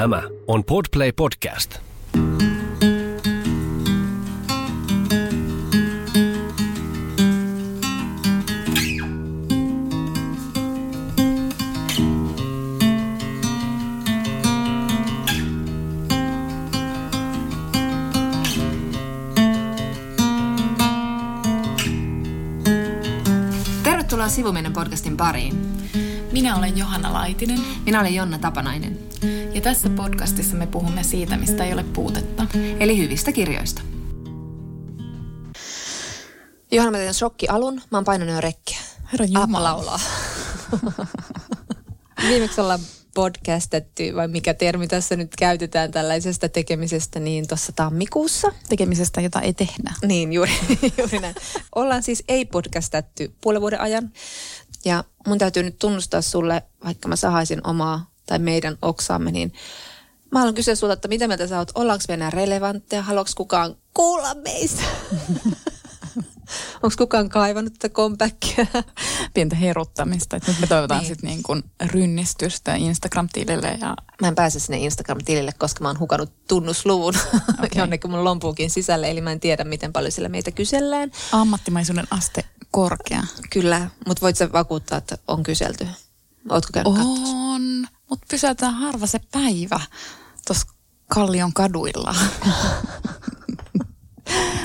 Tämä on Podplay Podcast. Tervetuloa Sivumennen podcastin pariin. Minä olen Johanna Laitinen Minä olen Jonna Tapanainen, ja tässä podcastissa me puhumme siitä, mistä ei ole puutetta. eli hyvistä kirjoista. Johanna, mä teen shokki alun. Mä oon painanut jo rekkiä. Herra Aappa laulaa. Viimeksi ollaan podcastettu, vai mikä termi tässä nyt käytetään tällaisesta tekemisestä, niin tuossa tammikuussa. Tekemisestä, jota ei tehdä. Niin, juuri, juuri näin. Ollaan siis ei-podcastettu puolen vuoden ajan. Ja mun täytyy nyt tunnustaa sulle, vaikka mä sahaisin omaa tai meidän oksaamme, niin mä haluan kysyä sulta, että mitä mieltä sä oot, ollaanko me enää relevantteja, haluatko kukaan kuulla meistä? Onko kukaan kaivannut tätä comebackia? Pientä heruttamista. Et nyt me toivotaan Niin. niin. sitten niin kuin rynnistystä Instagram-tilille ja Mä en pääse sinne Instagram-tilille, koska mä oon hukannut tunnusluvun okay. jonnekin mun lompuukin sisälle, eli mä en tiedä, miten paljon sillä meitä kysellään. ammattimaisuuden aste korkea. Kyllä, mutta voit sä vakuuttaa, että on kyselty? Ootko käynyt? On, mutta pysäytään harva se päivä tuossa Kallion kaduilla.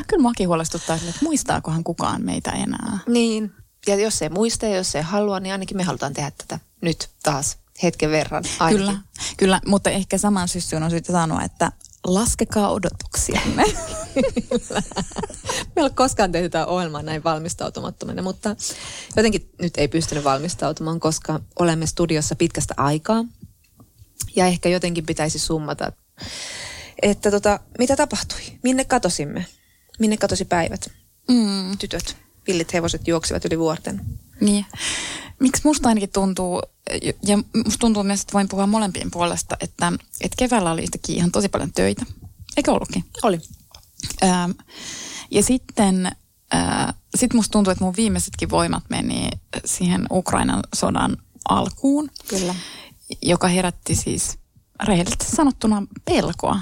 Kyllä muakin huolestuttaa, että muistaakohan kukaan meitä enää. Niin, ja jos ei muista ja jos ei halua, niin ainakin me halutaan tehdä tätä nyt taas hetken verran. Ainakin. Kyllä, kyllä, mutta ehkä saman syssyyn on syytä sanoa, että laskekaa odotuksianne. Me ei ole koskaan tehty tätä ohjelmaa näin valmistautumattomana, mutta jotenkin nyt ei pystynyt valmistautumaan, koska olemme studiossa pitkästä aikaa. Ja ehkä jotenkin pitäisi summata, että tota, mitä tapahtui? Minne katosimme? Minne katosi päivät? Mm. Tytöt, villit hevoset juoksivat yli vuorten. Niin. Miksi musta ainakin tuntuu, ja musta tuntuu myös, että voin puhua molempien puolesta, että, että keväällä oli yhtäkkiä ihan tosi paljon töitä. Eikö ollutkin? Oli. Ähm, ja sitten äh, sit musta tuntuu, että mun viimeisetkin voimat meni siihen Ukrainan sodan alkuun, Kyllä. Joka herätti siis rehellisesti sanottuna pelkoa.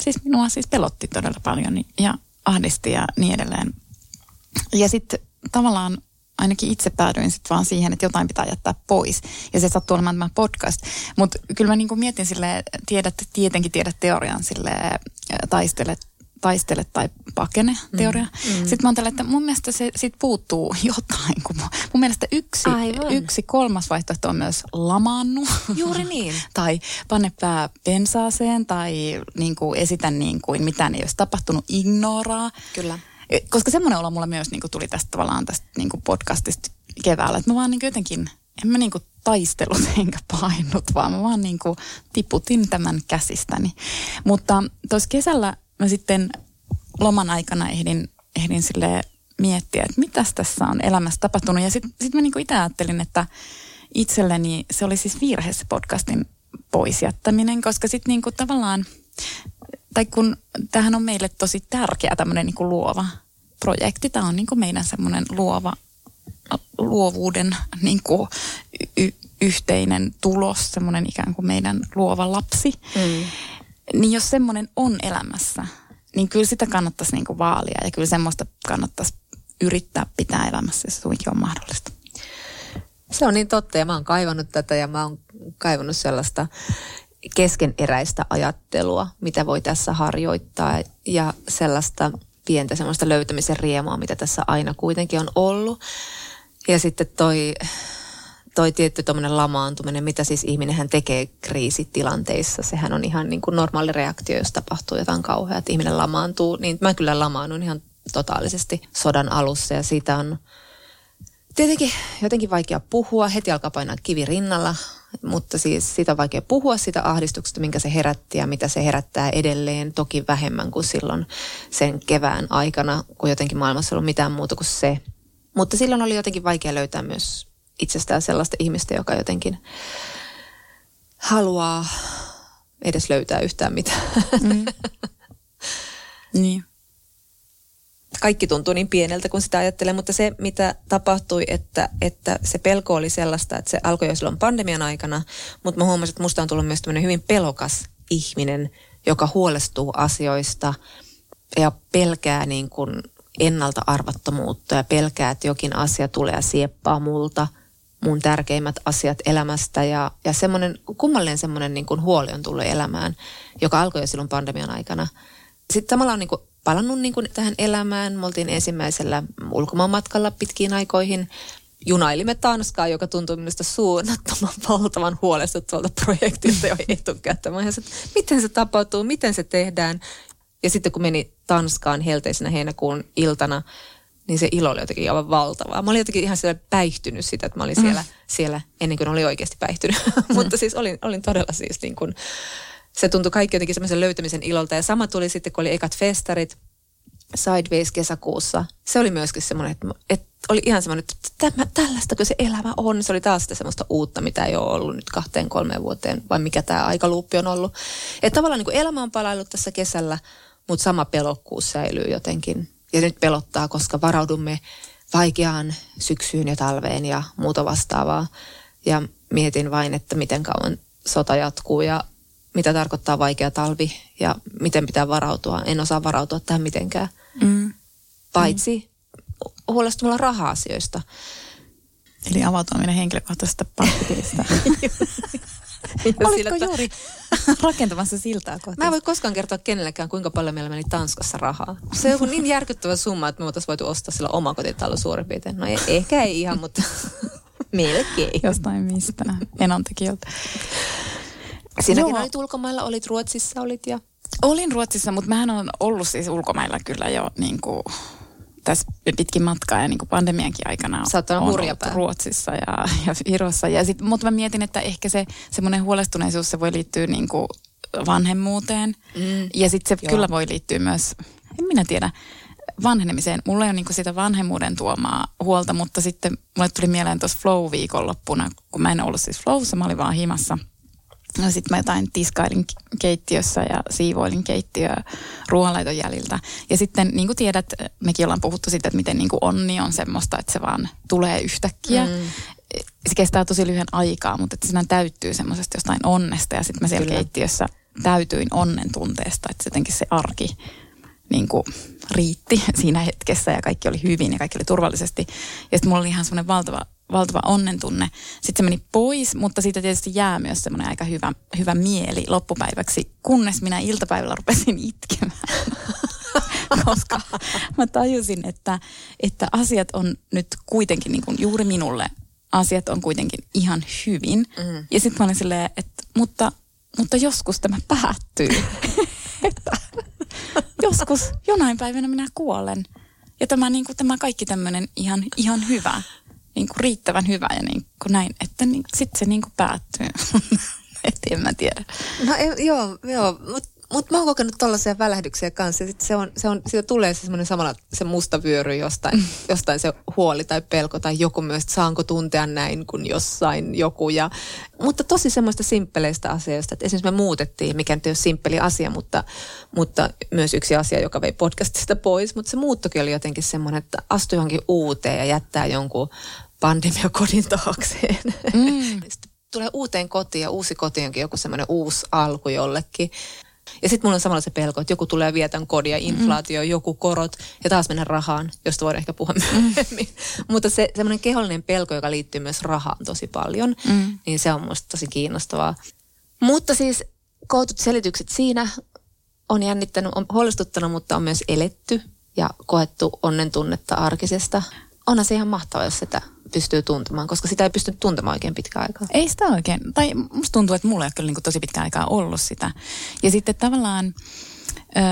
Siis minua siis pelotti todella paljon ja ahdisti ja niin edelleen. Ja sitten tavallaan ainakin itse päädyin sitten vaan siihen, että jotain pitää jättää pois. Ja se sattuu olemaan tämä podcast. Mutta kyllä mä niinku mietin sille, tiedät, tietenkin tiedät teorian sille taistele, taistele tai pakene teoria. Mm, mm. Sitten mä ajattelen, että mun mielestä se sit puuttuu jotain. Kun mun, mun mielestä yksi, Aivan. yksi kolmas vaihtoehto on myös lamaannu. Juuri niin. tai panne pää pensaaseen tai niin kuin esitä niin kuin mitään ei olisi tapahtunut, ignoraa. Kyllä. E, Koska semmoinen olo mulla myös niin kuin tuli tästä tavallaan tästä niin kuin podcastista keväällä, että mä vaan niin kuin jotenkin, en mä niin kuin taistellut enkä painut, vaan mä vaan niin kuin tiputin tämän käsistäni. Mutta tuossa kesällä mä sitten loman aikana ehdin, ehdin sille miettiä, että mitäs tässä on elämässä tapahtunut. Ja sitten sit mä niin kuin itse ajattelin, että itselleni se oli siis virhe se podcastin poisjättäminen, koska sitten niin kuin tavallaan tai kun tämähän on meille tosi tärkeä tämmöinen niin luova projekti. Tämä on niin kuin meidän semmoinen luova, luovuuden niin y- yhteinen tulos, semmoinen ikään kuin meidän luova lapsi. Mm. Niin jos semmoinen on elämässä, niin kyllä sitä kannattaisi niin kuin vaalia ja kyllä semmoista kannattaisi yrittää pitää elämässä, jos suinkin on mahdollista. Se on niin totta ja mä oon kaivannut tätä ja mä oon kaivannut sellaista keskeneräistä ajattelua, mitä voi tässä harjoittaa ja sellaista pientä semmoista löytämisen riemua, mitä tässä aina kuitenkin on ollut. Ja sitten toi, toi tietty tuommoinen lamaantuminen, mitä siis ihminenhän tekee kriisitilanteissa. Sehän on ihan niin kuin normaali reaktio, jos tapahtuu jotain kauheaa, että ihminen lamaantuu. Niin mä kyllä lamaannun ihan totaalisesti sodan alussa ja siitä on tietenkin jotenkin vaikea puhua. Heti alkaa painaa kivi rinnalla, mutta siis siitä on vaikea puhua, sitä ahdistuksesta, minkä se herätti ja mitä se herättää edelleen. Toki vähemmän kuin silloin sen kevään aikana, kun jotenkin maailmassa ei ollut mitään muuta kuin se. Mutta silloin oli jotenkin vaikea löytää myös itsestään sellaista ihmistä, joka jotenkin haluaa edes löytää yhtään mitään. Mm. niin. kaikki tuntuu niin pieneltä, kun sitä ajattelee, mutta se, mitä tapahtui, että, että se pelko oli sellaista, että se alkoi jo silloin pandemian aikana, mutta mä huomasin, että musta on tullut myös hyvin pelokas ihminen, joka huolestuu asioista ja pelkää niin kuin ennalta arvattomuutta ja pelkää, että jokin asia tulee sieppaa multa mun tärkeimmät asiat elämästä ja, ja semmoinen, kummallinen semmoinen niin kuin huoli on tullut elämään, joka alkoi jo silloin pandemian aikana. Sitten samalla on niin kuin palannut niin kuin tähän elämään. Me oltiin ensimmäisellä ulkomaanmatkalla pitkiin aikoihin. Junailimme Tanskaa, joka tuntui minusta suunnattoman valtavan huolestuttavalta projektilta jo etukäteen. Mä että miten se tapahtuu, miten se tehdään. Ja sitten kun meni Tanskaan helteisenä heinäkuun iltana, niin se ilo oli jotenkin aivan valtavaa. Mä olin jotenkin ihan siellä päihtynyt sitä, että mä olin siellä, mm. siellä ennen kuin olin oikeasti päihtynyt. Mm. Mutta siis olin, olin todella siis niin kuin, se tuntui kaikki jotenkin semmoisen löytämisen ilolta. Ja sama tuli sitten, kun oli ekat festarit Sideways kesäkuussa. Se oli myöskin semmoinen, että, että oli ihan semmoinen, että tämä, tällaista se elämä on. Se oli taas sitä semmoista uutta, mitä ei ole ollut nyt kahteen kolmeen vuoteen, vai mikä tämä aikaluuppi on ollut. Että tavallaan niin kuin elämä on palaillut tässä kesällä, mutta sama pelokkuus säilyy jotenkin. Ja nyt pelottaa, koska varaudumme vaikeaan syksyyn ja talveen ja muuta vastaavaa. Ja mietin vain, että miten kauan sota jatkuu ja mitä tarkoittaa vaikea talvi ja miten pitää varautua. En osaa varautua tähän mitenkään. Mm. Paitsi mm. huolestumalla raha-asioista. Eli avautuminen henkilökohtaisesta pankkitilistä. Olitko juuri rakentamassa siltaa kohti? Mä en voi koskaan kertoa kenellekään, kuinka paljon meillä meni Tanskassa rahaa. Se on joku niin järkyttävä summa, että me voitaisiin voitu ostaa sillä oma kotitalo suurin piirtein. No ehkä ei ihan, mutta melkein. Jostain mistä enontekijöiltä. Siinäkin Joo. olit ulkomailla, olit Ruotsissa, olit ja... Olin Ruotsissa, mutta mähän on ollut siis ulkomailla kyllä jo niin kuin, tässä pitkin matkaa ja niin kuin pandemiankin aikana on ollut Ruotsissa ja, ja Virossa. Ja sit, mutta mä mietin, että ehkä se semmoinen huolestuneisuus se voi liittyä niin kuin vanhemmuuteen. Mm. Ja sitten se Joo. kyllä voi liittyä myös, en minä tiedä, vanhenemiseen. Mulla ei ole niin sitä vanhemmuuden tuomaa huolta, mutta sitten mulle tuli mieleen tuossa Flow-viikonloppuna, kun mä en ollut siis Flowssa, mä olin vaan himassa – No sitten mä jotain tiskailin keittiössä ja siivoilin keittiöä ruoanlaiton jäljiltä. Ja sitten niin kuin tiedät, mekin ollaan puhuttu siitä, että miten niin kuin onni on semmoista, että se vaan tulee yhtäkkiä. Mm. Se kestää tosi lyhyen aikaa, mutta että siinä täyttyy semmoisesta jostain onnesta. Ja sitten mä siellä Kyllä. keittiössä täytyin onnen tunteesta, että jotenkin se arki niin kuin riitti siinä hetkessä ja kaikki oli hyvin ja kaikki oli turvallisesti. Ja sitten mulla oli ihan semmoinen valtava valtava onnen tunne. Sitten se meni pois, mutta siitä tietysti jää myös semmoinen aika hyvä, hyvä mieli loppupäiväksi, kunnes minä iltapäivällä rupesin itkemään. Koska mä tajusin, että, että asiat on nyt kuitenkin niin kuin juuri minulle, asiat on kuitenkin ihan hyvin. Mm. Ja sitten mä olin silleen, että mutta, mutta joskus tämä päättyy. että joskus jonain päivänä minä kuolen. Ja tämä, niin kuin, tämä kaikki tämmöinen ihan, ihan hyvä niin kuin riittävän hyvä ja niin kuin näin, että niin, sitten se niin kuin päättyy. Et en mä tiedä. No joo, joo mutta mut mä oon kokenut tollaisia välähdyksiä kanssa. Ja sit se on, se on, siitä tulee se semmoinen samalla se musta vyöry jostain, jostain se huoli tai pelko tai joku myös, että saanko tuntea näin kuin jossain joku. Ja, mutta tosi semmoista simppeleistä asioista, että esimerkiksi me muutettiin, mikä nyt ei ole simppeli asia, mutta, mutta myös yksi asia, joka vei podcastista pois. Mutta se muuttokin oli jotenkin semmoinen, että astui johonkin uuteen ja jättää jonkun pandemiakodin taakseen. Mm. tulee uuteen kotiin ja uusi koti onkin joku semmoinen uusi alku jollekin. Ja sitten mulla on samalla se pelko, että joku tulee vietän kodia, inflaatio, mm. joku korot ja taas mennä rahaan, josta voidaan ehkä puhua mm. myöhemmin. Mutta se semmoinen kehollinen pelko, joka liittyy myös rahaan tosi paljon, mm. niin se on musta tosi kiinnostavaa. Mutta siis kootut selitykset siinä on jännittänyt, on huolestuttanut, mutta on myös eletty ja koettu onnen tunnetta arkisesta. Onhan se ihan mahtavaa, jos sitä pystyy tuntemaan, koska sitä ei pysty tuntemaan oikein pitkään aikaa. Ei sitä oikein. Tai musta tuntuu, että mulla ei ole kyllä niin tosi pitkään aikaa ollut sitä. Ja sitten tavallaan... Öö,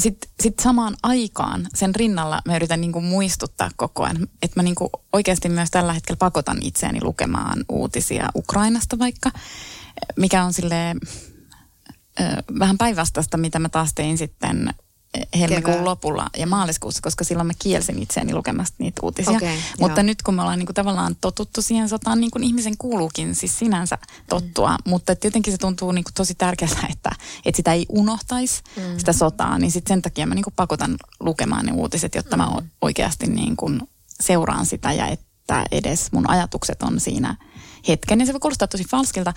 sitten sit samaan aikaan sen rinnalla mä yritän niinku muistuttaa koko ajan, että mä niinku oikeasti myös tällä hetkellä pakotan itseäni lukemaan uutisia Ukrainasta vaikka, mikä on sille vähän päinvastaista, mitä mä taas tein sitten helmikuun Kevään. lopulla ja maaliskuussa, koska silloin mä kielsin itseäni lukemasta niitä uutisia. Okei, mutta joo. nyt kun me ollaan niin kuin tavallaan totuttu siihen sotaan, niin kuin ihmisen kuuluukin siis sinänsä tottua, mm. mutta että jotenkin se tuntuu niin kuin tosi tärkeältä, että, että sitä ei unohtaisi mm. sitä sotaa, niin sit sen takia mä niin kuin pakotan lukemaan ne uutiset, jotta mm. mä oikeasti niin kuin seuraan sitä ja että edes mun ajatukset on siinä hetken. Ja se voi kuulostaa tosi falskilta.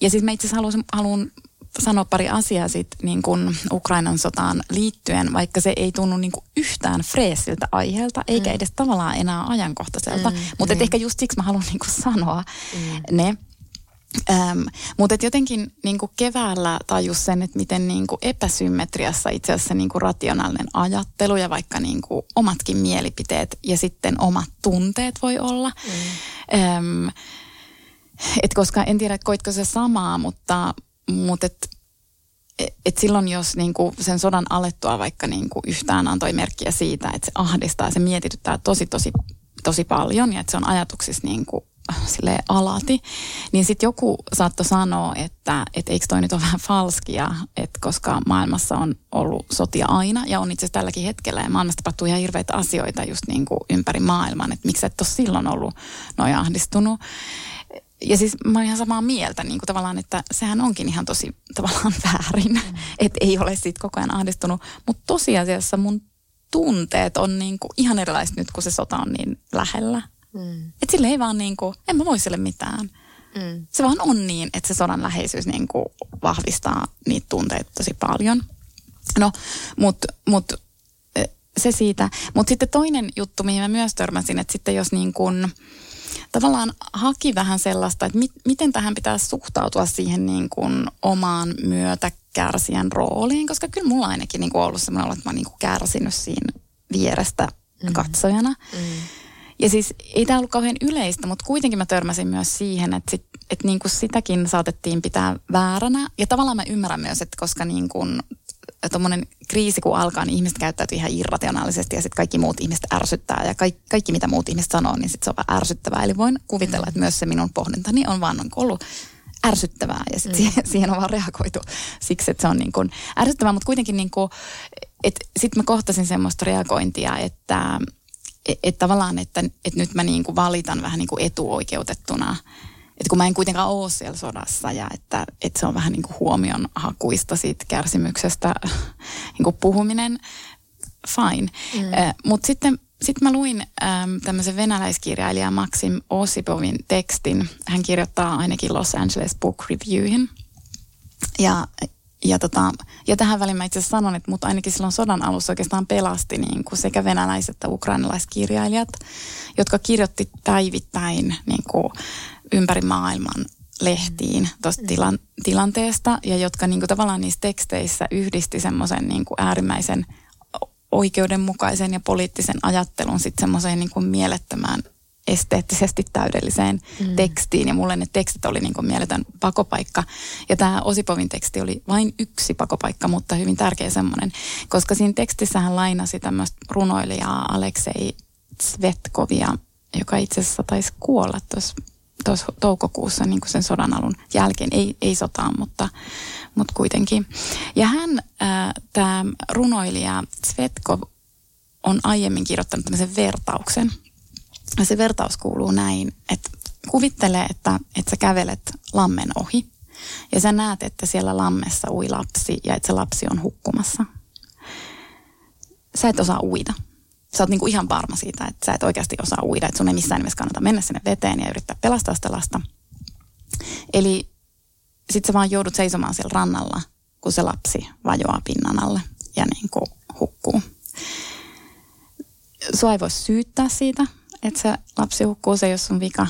Ja siis mä itse asiassa haluan sanoa pari asiaa sit, niin kuin Ukrainan sotaan liittyen, vaikka se ei tunnu niin yhtään freesiltä aiheelta, eikä edes tavallaan enää ajankohtaiselta. Mm, Mutta niin. ehkä just siksi mä haluan niin sanoa ne. Ähm, mutta jotenkin niin keväällä tajus sen, että miten niin epäsymmetriassa itse asiassa niin rationaalinen ajattelu ja vaikka niin omatkin mielipiteet ja sitten omat tunteet voi olla. Mm. Ähm, et koska en tiedä, koitko se samaa, mutta, mutta et, et silloin jos niinku sen sodan alettua vaikka niinku yhtään antoi merkkiä siitä, että se ahdistaa, se mietityttää tosi tosi tosi paljon ja että se on ajatuksissa niinku sille alati, niin sitten joku saattoi sanoa, että et eikö toi nyt ole vähän falskia, että koska maailmassa on ollut sotia aina ja on itse asiassa tälläkin hetkellä ja maailmassa tapahtuu ihan hirveitä asioita just niinku ympäri maailman, että miksi et ole silloin ollut noin ahdistunut. Ja siis mä oon ihan samaa mieltä niin kuin tavallaan, että sehän onkin ihan tosi tavallaan väärin, mm. että ei ole siitä koko ajan ahdistunut. Mutta tosiasiassa mun tunteet on niin kuin ihan erilaiset nyt, kun se sota on niin lähellä. Mm. Että sille ei vaan niin kuin, en mä voi sille mitään. Mm. Se vaan on niin, että se sodan läheisyys niin kuin vahvistaa niitä tunteita tosi paljon. No, mutta mut, eh, se siitä. Mutta sitten toinen juttu, mihin mä myös törmäsin, että sitten jos niin kuin, tavallaan haki vähän sellaista, että mit, miten tähän pitää suhtautua siihen niin kuin omaan myötäkärsijän rooliin, koska kyllä mulla ainakin niin kuin ollut semmoinen olo, että mä oon niin kuin kärsinyt siinä vierestä katsojana. Mm. Ja siis ei tämä ollut kauhean yleistä, mutta kuitenkin mä törmäsin myös siihen, että, sit, että niin kuin sitäkin saatettiin pitää vääränä. Ja tavallaan mä ymmärrän myös, että koska niin kuin tuommoinen kriisi kun alkaa, niin ihmiset käyttäytyy ihan irrationaalisesti ja sitten kaikki muut ihmiset ärsyttää ja kaikki, kaikki mitä muut ihmiset sanoo, niin sitten se on vaan ärsyttävää. Eli voin kuvitella, että myös se minun pohdintani on vaan ollut ärsyttävää ja sitten mm. siihen, siihen on vaan reagoitu siksi, että se on niin kuin ärsyttävää, mutta kuitenkin niin kuin, että sitten mä kohtasin semmoista reagointia, että et, et tavallaan, että et nyt mä niin kuin valitan vähän niin kuin etuoikeutettuna, että kun mä en kuitenkaan ole siellä sodassa ja että, että se on vähän niin kuin huomion hakuista siitä kärsimyksestä niin kuin puhuminen, fine. Mm. Äh, Mutta sitten sit mä luin ähm, tämmöisen venäläiskirjailija Maxim Osipovin tekstin. Hän kirjoittaa ainakin Los Angeles Book Reviewin. Ja, ja, tota, ja tähän väliin mä itse asiassa sanon, että mut ainakin silloin sodan alussa oikeastaan pelasti niin kuin sekä venäläiset että ukrainalaiskirjailijat, jotka kirjoitti päivittäin niin kuin ympäri maailman lehtiin tuosta tilan, tilanteesta ja jotka niin kuin tavallaan niissä teksteissä yhdisti semmoisen niin äärimmäisen oikeudenmukaisen ja poliittisen ajattelun sitten semmoiseen niin kuin mielettömään esteettisesti täydelliseen mm. tekstiin. Ja mulle ne tekstit oli niin kuin mieletön pakopaikka. Ja tämä Osipovin teksti oli vain yksi pakopaikka, mutta hyvin tärkeä semmoinen. Koska siinä tekstissä hän lainasi tämmöistä runoilijaa Aleksei Svetkovia, joka itse asiassa taisi kuolla tuossa tuossa toukokuussa niin kuin sen sodan alun jälkeen, ei, ei sotaan, mutta, mutta kuitenkin. Ja hän, tämä runoilija Svetkov, on aiemmin kirjoittanut tämmöisen vertauksen. Ja se vertaus kuuluu näin, että kuvittele, että, että sä kävelet lammen ohi ja sä näet, että siellä lammessa ui lapsi ja että se lapsi on hukkumassa. Sä et osaa uida sä oot niinku ihan varma siitä, että sä et oikeasti osaa uida, että sun ei missään nimessä kannata mennä sinne veteen ja yrittää pelastaa sitä lasta. Eli sit sä vaan joudut seisomaan siellä rannalla, kun se lapsi vajoaa pinnan alle ja niinku hukkuu. Sua ei voi syyttää siitä, että se lapsi hukkuu, se ei ole sun vika.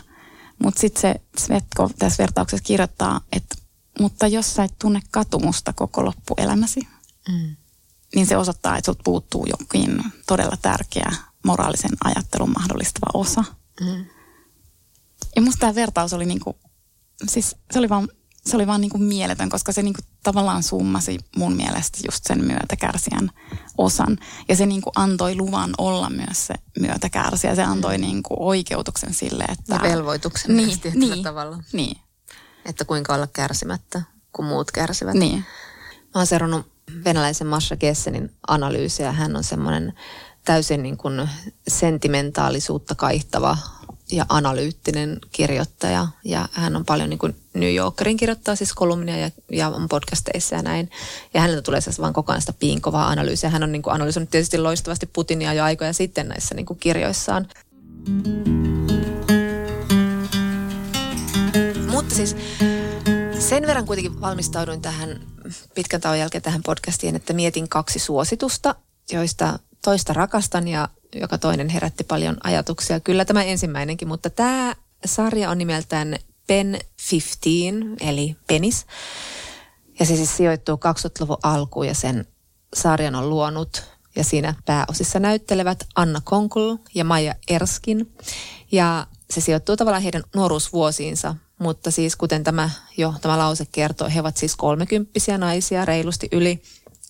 Mutta sitten se Svetkov tässä vertauksessa kirjoittaa, että mutta jos sä et tunne katumusta koko loppuelämäsi, mm niin se osoittaa, että sut puuttuu jokin todella tärkeä moraalisen ajattelun mahdollistava osa. Mm. Ja musta tämä vertaus oli niinku, siis se oli vaan, se oli vaan niinku mieletön, koska se niinku tavallaan summasi mun mielestä just sen myötäkärsijän osan. Ja se niinku antoi luvan olla myös se myötäkärsijä. Se antoi mm. niinku oikeutuksen sille, että... Ja velvoituksen niin, myös tietyllä niin, tavalla. Niin. Että kuinka olla kärsimättä, kun muut kärsivät. Niin. Mä oon seurannut venäläisen Masha Gessenin analyysiä. Hän on semmoinen täysin niin kuin sentimentaalisuutta kaihtava ja analyyttinen kirjoittaja. Ja hän on paljon niin kuin New Yorkerin kirjoittaa siis kolumnia ja, ja on podcasteissa ja näin. Ja häneltä tulee siis vaan koko ajan sitä piinkovaa analyysiä. Hän on niin kuin analysoinut tietysti loistavasti Putinia jo aikoja sitten näissä niin kuin kirjoissaan. Mutta siis sen verran kuitenkin valmistauduin tähän pitkän tauon jälkeen tähän podcastiin, että mietin kaksi suositusta, joista toista rakastan ja joka toinen herätti paljon ajatuksia. Kyllä tämä ensimmäinenkin, mutta tämä sarja on nimeltään Pen 15, eli Penis. Ja se siis sijoittuu 2000-luvun alkuun ja sen sarjan on luonut ja siinä pääosissa näyttelevät Anna Konkul ja Maija Erskin. Ja se sijoittuu tavallaan heidän nuoruusvuosiinsa, mutta siis kuten tämä jo tämä lause kertoo, he ovat siis kolmekymppisiä naisia, reilusti yli.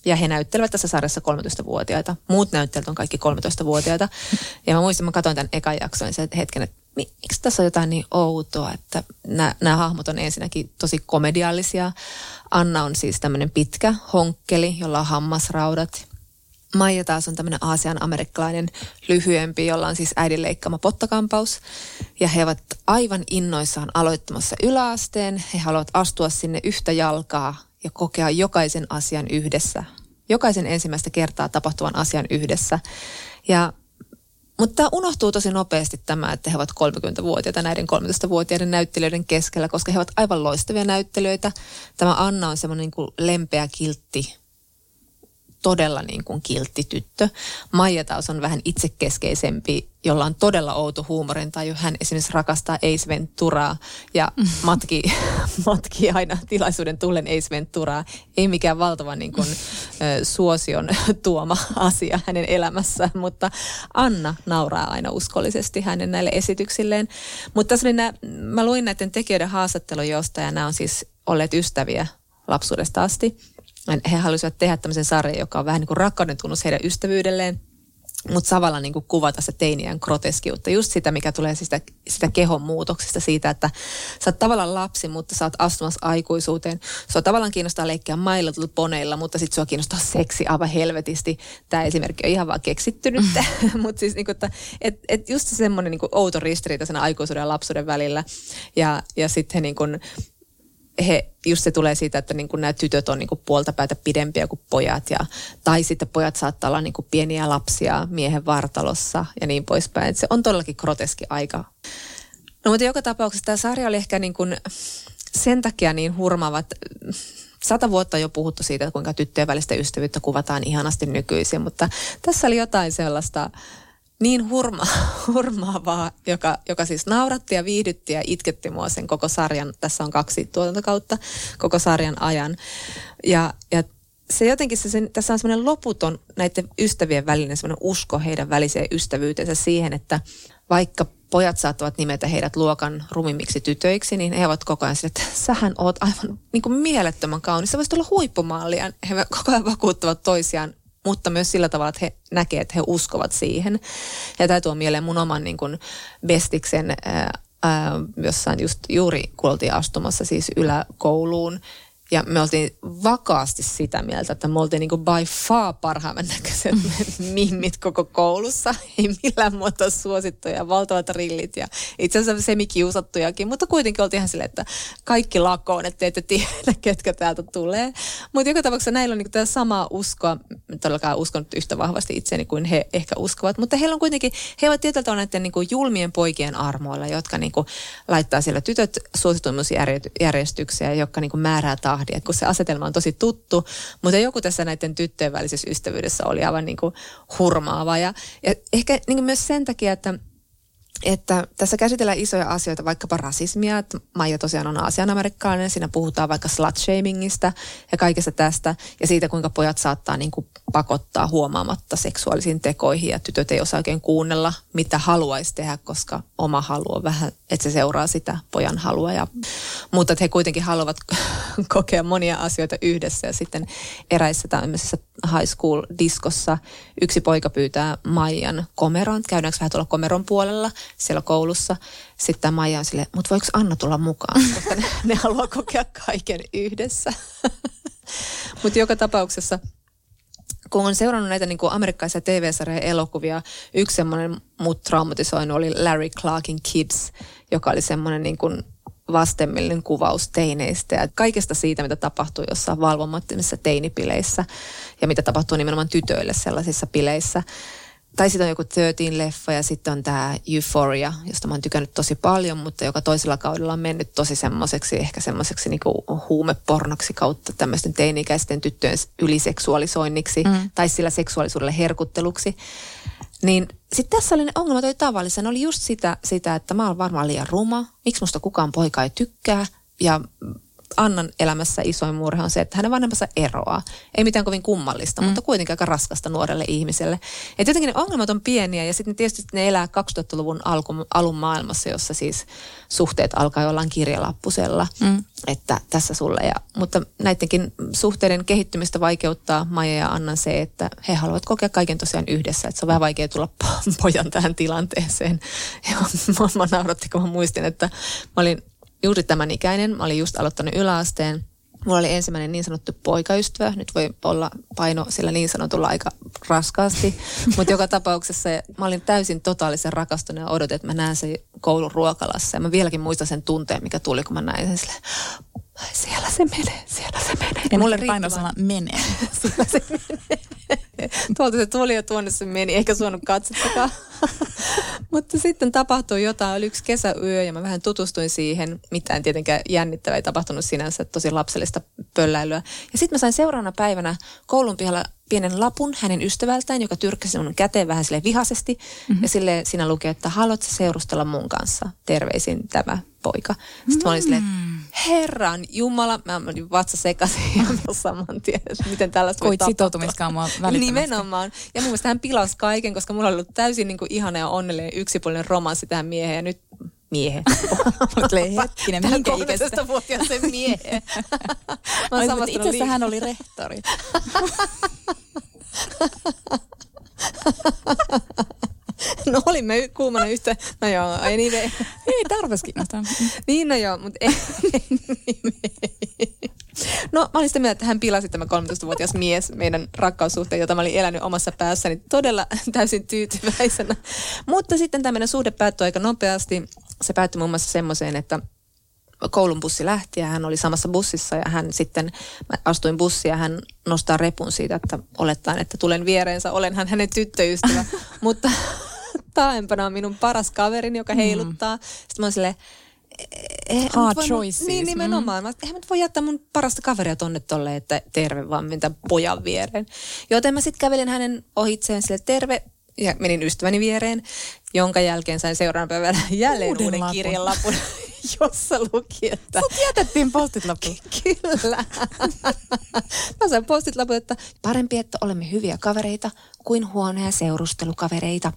Ja he näyttelevät tässä sarjassa 13-vuotiaita. Muut näyttelijät on kaikki 13-vuotiaita. Ja mä muistin, mä katsoin tämän ekan jakson, se hetken, että miksi tässä on jotain niin outoa, että nämä, nämä hahmot on ensinnäkin tosi komediallisia. Anna on siis tämmöinen pitkä honkkeli, jolla on hammasraudat. Maija taas on tämmöinen aasian amerikkalainen lyhyempi, jolla on siis äidin leikkaama pottakampaus. Ja he ovat aivan innoissaan aloittamassa yläasteen. He haluavat astua sinne yhtä jalkaa ja kokea jokaisen asian yhdessä. Jokaisen ensimmäistä kertaa tapahtuvan asian yhdessä. Ja mutta tämä unohtuu tosi nopeasti tämä, että he ovat 30-vuotiaita näiden 13-vuotiaiden näyttelijöiden keskellä, koska he ovat aivan loistavia näyttelijöitä. Tämä Anna on semmoinen niin lempeä kiltti todella niin kuin kiltti tyttö. Maija taas on vähän itsekeskeisempi, jolla on todella outo huumorintaju. Hän esimerkiksi rakastaa Ace Venturaa ja matki, matki aina tilaisuuden tullen Ace Venturaa. Ei mikään valtava niin kuin, suosion tuoma asia hänen elämässään, mutta Anna nauraa aina uskollisesti hänen näille esityksilleen. Mutta tässä oli nää, mä luin näiden tekijöiden haastattelujosta ja nämä on siis olleet ystäviä lapsuudesta asti he halusivat tehdä tämmöisen sarjan, joka on vähän niin kuin rakkauden tunnus heidän ystävyydelleen, mutta samalla niin kuin kuvata se teiniän groteskiutta. Just sitä, mikä tulee sitä, sitä kehon muutoksesta, siitä, että sä oot tavallaan lapsi, mutta sä oot astumassa aikuisuuteen. Sua tavallaan kiinnostaa leikkiä Little Poneilla, mutta sitten sua kiinnostaa seksi aivan helvetisti. Tämä esimerkki on ihan vaan keksitty nyt. Mm. mutta siis niin kuin, että et, et just semmoinen niin outo ristiriita sen aikuisuuden ja lapsuuden välillä. Ja, ja sitten niin kuin, he, just se tulee siitä, että niin kuin nämä tytöt on niin kuin puolta päätä pidempiä kuin pojat. Ja, tai sitten pojat saattaa olla niin kuin pieniä lapsia miehen vartalossa ja niin poispäin. Et se on todellakin groteski aika. No mutta joka tapauksessa tämä sarja oli ehkä niin kuin sen takia niin hurmaava, että sata vuotta jo puhuttu siitä, kuinka tyttöjen välistä ystävyyttä kuvataan ihanasti nykyisin, mutta tässä oli jotain sellaista niin hurma, hurmaavaa, joka, joka siis nauratti ja viihdytti ja itketti mua sen koko sarjan, tässä on kaksi tuotantokautta, koko sarjan ajan. Ja, ja se jotenkin, se, se, tässä on semmoinen loputon näiden ystävien välinen semmoinen usko heidän väliseen ystävyytensä siihen, että vaikka pojat saattavat nimetä heidät luokan rumimmiksi tytöiksi, niin he ovat koko ajan sille, että sähän oot aivan niin kuin mielettömän kaunis. Sä voisit olla huippumallia. He koko ajan vakuuttavat toisiaan mutta myös sillä tavalla, että he näkevät, että he uskovat siihen. Ja tämä tuo mieleen mun oman niin kuin bestiksen, ää, jossain just juuri kun astumassa siis yläkouluun, ja me oltiin vakaasti sitä mieltä, että me oltiin niin by far parhaimman näköiset mimmit koko koulussa. Ei millään muuta suosittuja, valtavat rillit ja itse asiassa semikiusattujakin, mutta kuitenkin oltiin ihan silleen, että kaikki lakoon, että te ette tiedä, ketkä täältä tulee. Mutta joka tapauksessa näillä on niin tämä sama uskoa, todellakaan uskonut yhtä vahvasti itseäni kuin he ehkä uskovat, mutta heillä on kuitenkin, he ovat tietyllä tavalla näiden niin julmien poikien armoilla, jotka niin laittaa siellä tytöt suosituimmuusjärjestykseen, jotka niin määrää tahdin, kun se asetelma on tosi tuttu, mutta joku tässä näiden tyttöjen välisessä ystävyydessä oli aivan niin kuin hurmaava. Ja, ja ehkä niin kuin myös sen takia, että että tässä käsitellään isoja asioita, vaikkapa rasismia. Että Maija tosiaan on aasianamerikkalainen, siinä puhutaan vaikka slut-shamingista ja kaikesta tästä. Ja siitä, kuinka pojat saattaa niin kuin pakottaa huomaamatta seksuaalisiin tekoihin ja tytöt ei osaa oikein kuunnella, mitä haluaisi tehdä, koska oma halu on vähän, että se seuraa sitä pojan halua. Ja, mutta että he kuitenkin haluavat kokea monia asioita yhdessä ja sitten eräissä tämmöisessä high school diskossa yksi poika pyytää Maijan komeroon, käydäänkö vähän tuolla komeron puolella siellä koulussa. Sitten Maija on silleen, mutta voiko Anna tulla mukaan, koska ne, ne haluaa kokea kaiken yhdessä. Mutta joka tapauksessa kun on seurannut näitä niin kuin amerikkalaisia TV-sarjoja elokuvia, yksi semmoinen mut traumatisoinut oli Larry Clarkin Kids, joka oli semmoinen niin kuin vastenmielinen kuvaus teineistä ja kaikesta siitä, mitä tapahtuu jossain valvomattomissa teinipileissä ja mitä tapahtuu nimenomaan tytöille sellaisissa pileissä. Tai sitten on joku 13-leffa ja sitten on tämä Euphoria, josta mä oon tykännyt tosi paljon, mutta joka toisella kaudella on mennyt tosi semmoiseksi, ehkä semmoiseksi niinku huumepornoksi kautta tämmöisten teini-ikäisten tyttöjen yliseksuaalisoinniksi mm. tai sillä seksuaalisuudelle herkutteluksi. Niin sitten tässä oli ne ongelmat oli tavallisia. Ne oli just sitä, sitä, että mä oon varmaan liian ruma. Miksi musta kukaan poika ei tykkää? Ja Annan elämässä isoin murhe on se, että hänen vanhempansa eroaa. Ei mitään kovin kummallista, mm. mutta kuitenkin aika raskasta nuorelle ihmiselle. Et jotenkin ne ongelmat on pieniä ja sitten tietysti ne elää 2000-luvun alku, alun maailmassa, jossa siis suhteet alkaa jollain kirjalappusella, mm. että tässä sulle. Ja, mutta näidenkin suhteiden kehittymistä vaikeuttaa Maija ja Annan se, että he haluavat kokea kaiken tosiaan yhdessä. Että se on vähän vaikea tulla pojan tähän tilanteeseen. Ja mä nauratti, kun mä muistin, että mä olin juuri tämän ikäinen. Mä olin just aloittanut yläasteen. Mulla oli ensimmäinen niin sanottu poikaystävä. Nyt voi olla paino sillä niin sanotulla aika raskaasti. Mutta joka tapauksessa mä olin täysin totaalisen rakastunut ja odotin, että mä näen sen koulun ruokalassa. Ja mä vieläkin muistan sen tunteen, mikä tuli, kun mä näin sen silleen, siellä se menee, siellä se menee. Ja mulle painosana menee. siellä se menee. Tuolta se tuli ja tuonne se meni, eikä suonut katsottakaan. Mutta sitten tapahtui jotain, oli yksi kesäyö ja mä vähän tutustuin siihen. Mitään tietenkään jännittävää ei tapahtunut sinänsä, tosi lapsellista pölläilyä. Ja sitten mä sain seuraavana päivänä koulun pihalla pienen lapun hänen ystävältään, joka tyrkkäsi mun käteen vähän sille vihaisesti. Mm-hmm. Ja sille siinä lukee, että haluatko seurustella mun kanssa? Terveisin tämä poika. Sitten mm. mä olin silleen, mm. herran jumala, mä olin vatsa sekaisin ja saman tien, miten tällaista Koit sitoutumiskaan välittömästi. Nimenomaan. Ja mun mielestä hän pilasi kaiken, koska mulla oli ollut täysin niin kuin ihana ja onnellinen yksipuolinen romanssi tähän mieheen. Ja nyt miehen. hetkinen, minkä ikäistä? vuotiaisen miehen. Itse asiassa hän oli rehtori. No olimme kuumana yhtä, no joo, ei niin. Ei, ei kiinnostaa. Niin no joo, mutta ei, No mä olin sitä mieltä, että hän pilasi tämä 13-vuotias mies meidän rakkaussuhteen, jota mä olin elänyt omassa päässäni todella täysin tyytyväisenä. Mutta sitten tämmöinen suhde päättyi aika nopeasti. Se päättyi muun muassa semmoiseen, että koulun bussi lähti ja hän oli samassa bussissa ja hän sitten, mä astuin bussiin ja hän nostaa repun siitä, että olettaen, että tulen viereensä, olenhan hänen tyttöystävä, mutta taempana on minun paras kaverini, joka mm. heiluttaa. Mm. Sitten mä oon silleen, eh, Hard choices. Niin nimenomaan. Mm. Eihän mä voi jättää mun parasta kaveria tonne tolle, että terve vaan mitä pojan viereen. Joten mä sitten kävelin hänen ohitseen sille terve ja menin ystäväni viereen, jonka jälkeen sain seuraavana päivänä jälleen uuden, uuden kirjanlapun, jossa luki, että... Sut jätettiin postitlappu. Kyllä. Mä sain postitlapun, että parempi, että olemme hyviä kavereita kuin huonoja seurustelukavereita.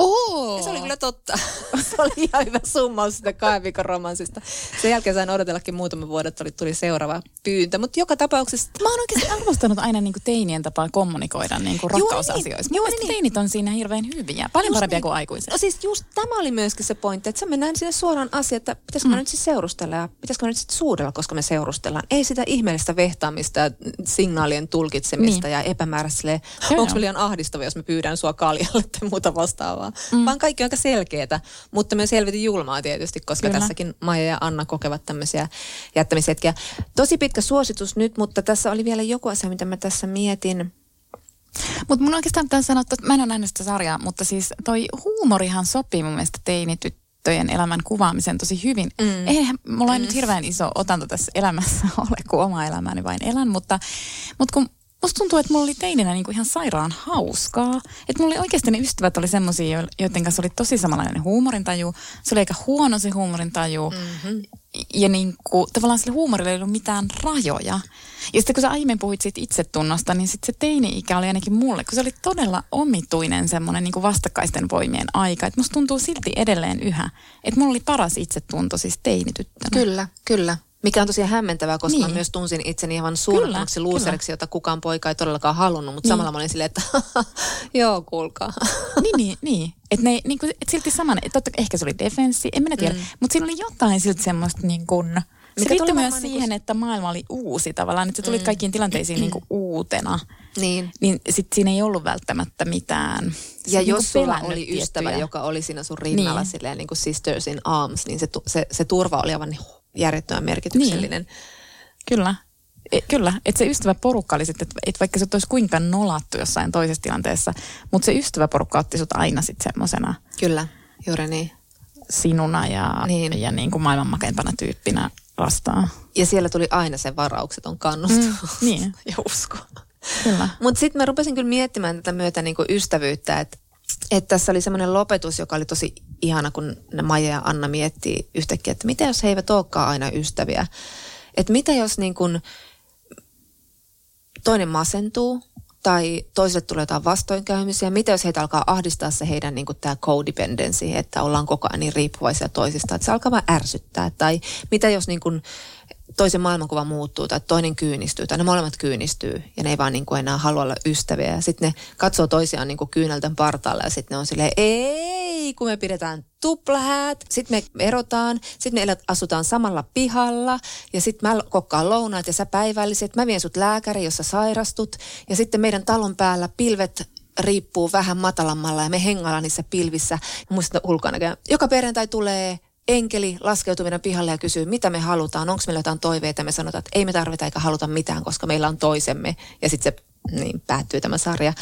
Oh. Ja se oli kyllä totta. se oli ihan hyvä summaus sitä kahden viikon romanssista. Sen jälkeen sain odotellakin muutaman vuoden, että tuli seuraava pyyntö. Mutta joka tapauksessa... Mä oon oikeasti arvostanut aina niin kuin teinien tapaa kommunikoida niin kuin rakkausasioissa. Joo, niin. niin. teinit on siinä hirveän hyviä. Paljon just parempia niin. kuin aikuiset. No siis just tämä oli myöskin se pointti, että sä mennään sinne suoraan asiaan, että pitäisikö mm. nyt siis seurustella ja pitäisikö nyt sitten suudella, koska me seurustellaan. Ei sitä ihmeellistä vehtaamista ja signaalien tulkitsemista niin. ja epämääräistä. Onko liian ahdistava, jos me pyydän sua kaljalle tai muuta vastaavaa mm. vaan kaikki on aika selkeää, mutta myös helvetin julmaa tietysti, koska Kyllä. tässäkin Maija ja Anna kokevat tämmöisiä jättämishetkiä. Tosi pitkä suositus nyt, mutta tässä oli vielä joku asia, mitä mä tässä mietin. Mutta mun oikeastaan pitää sanoa, että mä en ole nähnyt sitä sarjaa, mutta siis toi huumorihan sopii mun mielestä teinityttöjen elämän kuvaamisen tosi hyvin. Mm. Eihän mulla mm. nyt hirveän iso otanta tässä elämässä ole, kun oma elämäni vain elän, mutta, mutta kun musta tuntuu, että mulla oli teininä niinku ihan sairaan hauskaa. Että mulla oli oikeasti ne ystävät oli semmoisia, joiden kanssa oli tosi samanlainen huumorintaju. Se oli aika huono se huumorintaju. Mm-hmm. Ja niinku, tavallaan sille huumorille ei ollut mitään rajoja. Ja sitten kun sä aiemmin puhuit siitä itsetunnosta, niin sitten se teini-ikä oli ainakin mulle, kun se oli todella omituinen semmoinen niin vastakkaisten voimien aika. Että musta tuntuu silti edelleen yhä, että mulla oli paras itsetunto siis teinityttönä. Kyllä, kyllä. Mikä on tosiaan hämmentävää, koska niin. mä myös tunsin itseni ihan suunnattomaksi luuseriksi, jota kukaan poika ei todellakaan halunnut, mutta niin. samalla mä olin silleen, että joo, kuulkaa. niin, niin, niin. Että ne, niin kuin, et silti saman, totta, ehkä se oli defenssi, en minä tiedä, mm. mutta siinä oli jotain silti semmoista niin kuin, Se liittyy myös niin siihen, että maailma oli uusi tavallaan, että sä tulit mm. kaikkiin tilanteisiin niin kuin uutena. Niin. Niin sit siinä ei ollut välttämättä mitään. Ja jos niin sulla oli tiettyjä. ystävä, joka oli siinä sun rinnalla niin. silleen niin kuin sisters in arms, niin se, se, se turva oli aivan järjettömän merkityksellinen. Niin. Kyllä. E, kyllä, että se ystäväporukka oli sitten, että et vaikka se olisi kuinka nolattu jossain toisessa tilanteessa, mutta se ystäväporukka otti sut aina sitten semmoisena. Kyllä, juuri niin. Sinuna ja, niin. ja niin kuin maailmanmakeimpana tyyppinä vastaan. Ja siellä tuli aina se varaukseton kannustus mm, niin. ja usko. Kyllä. Mutta sitten mä rupesin kyllä miettimään tätä myötä niinku ystävyyttä, että et tässä oli semmoinen lopetus, joka oli tosi ihana, kun Maija ja Anna miettii yhtäkkiä, että mitä jos he eivät olekaan aina ystäviä. Että mitä jos niin kun toinen masentuu tai toiselle tulee jotain vastoinkäymisiä. Mitä jos heitä alkaa ahdistaa se heidän niin tämä codependency, että ollaan koko ajan niin riippuvaisia toisista, että se alkaa vaan ärsyttää. Tai mitä jos niin kuin toisen maailmankuva muuttuu tai toinen kyynistyy tai ne molemmat kyynistyy ja ne ei vaan niin kuin enää halua olla ystäviä. Ja sitten ne katsoo toisiaan niin kuin kyyneltän partaalla ja sitten ne on silleen, ei, kun me pidetään tuplahäät, sitten me erotaan, sitten me asutaan samalla pihalla ja sitten mä kokkaan lounaat ja sä päivälliset, mä vien sut lääkäri, jossa sairastut ja sitten meidän talon päällä pilvet riippuu vähän matalammalla ja me hengaillaan niissä pilvissä. Muista ulkona, joka perjantai tulee enkeli laskeutuu meidän pihalle ja kysyy, mitä me halutaan, onko meillä jotain toiveita. Me sanotaan, että ei me tarvita eikä haluta mitään, koska meillä on toisemme. Ja sitten se niin, päättyy tämä sarja.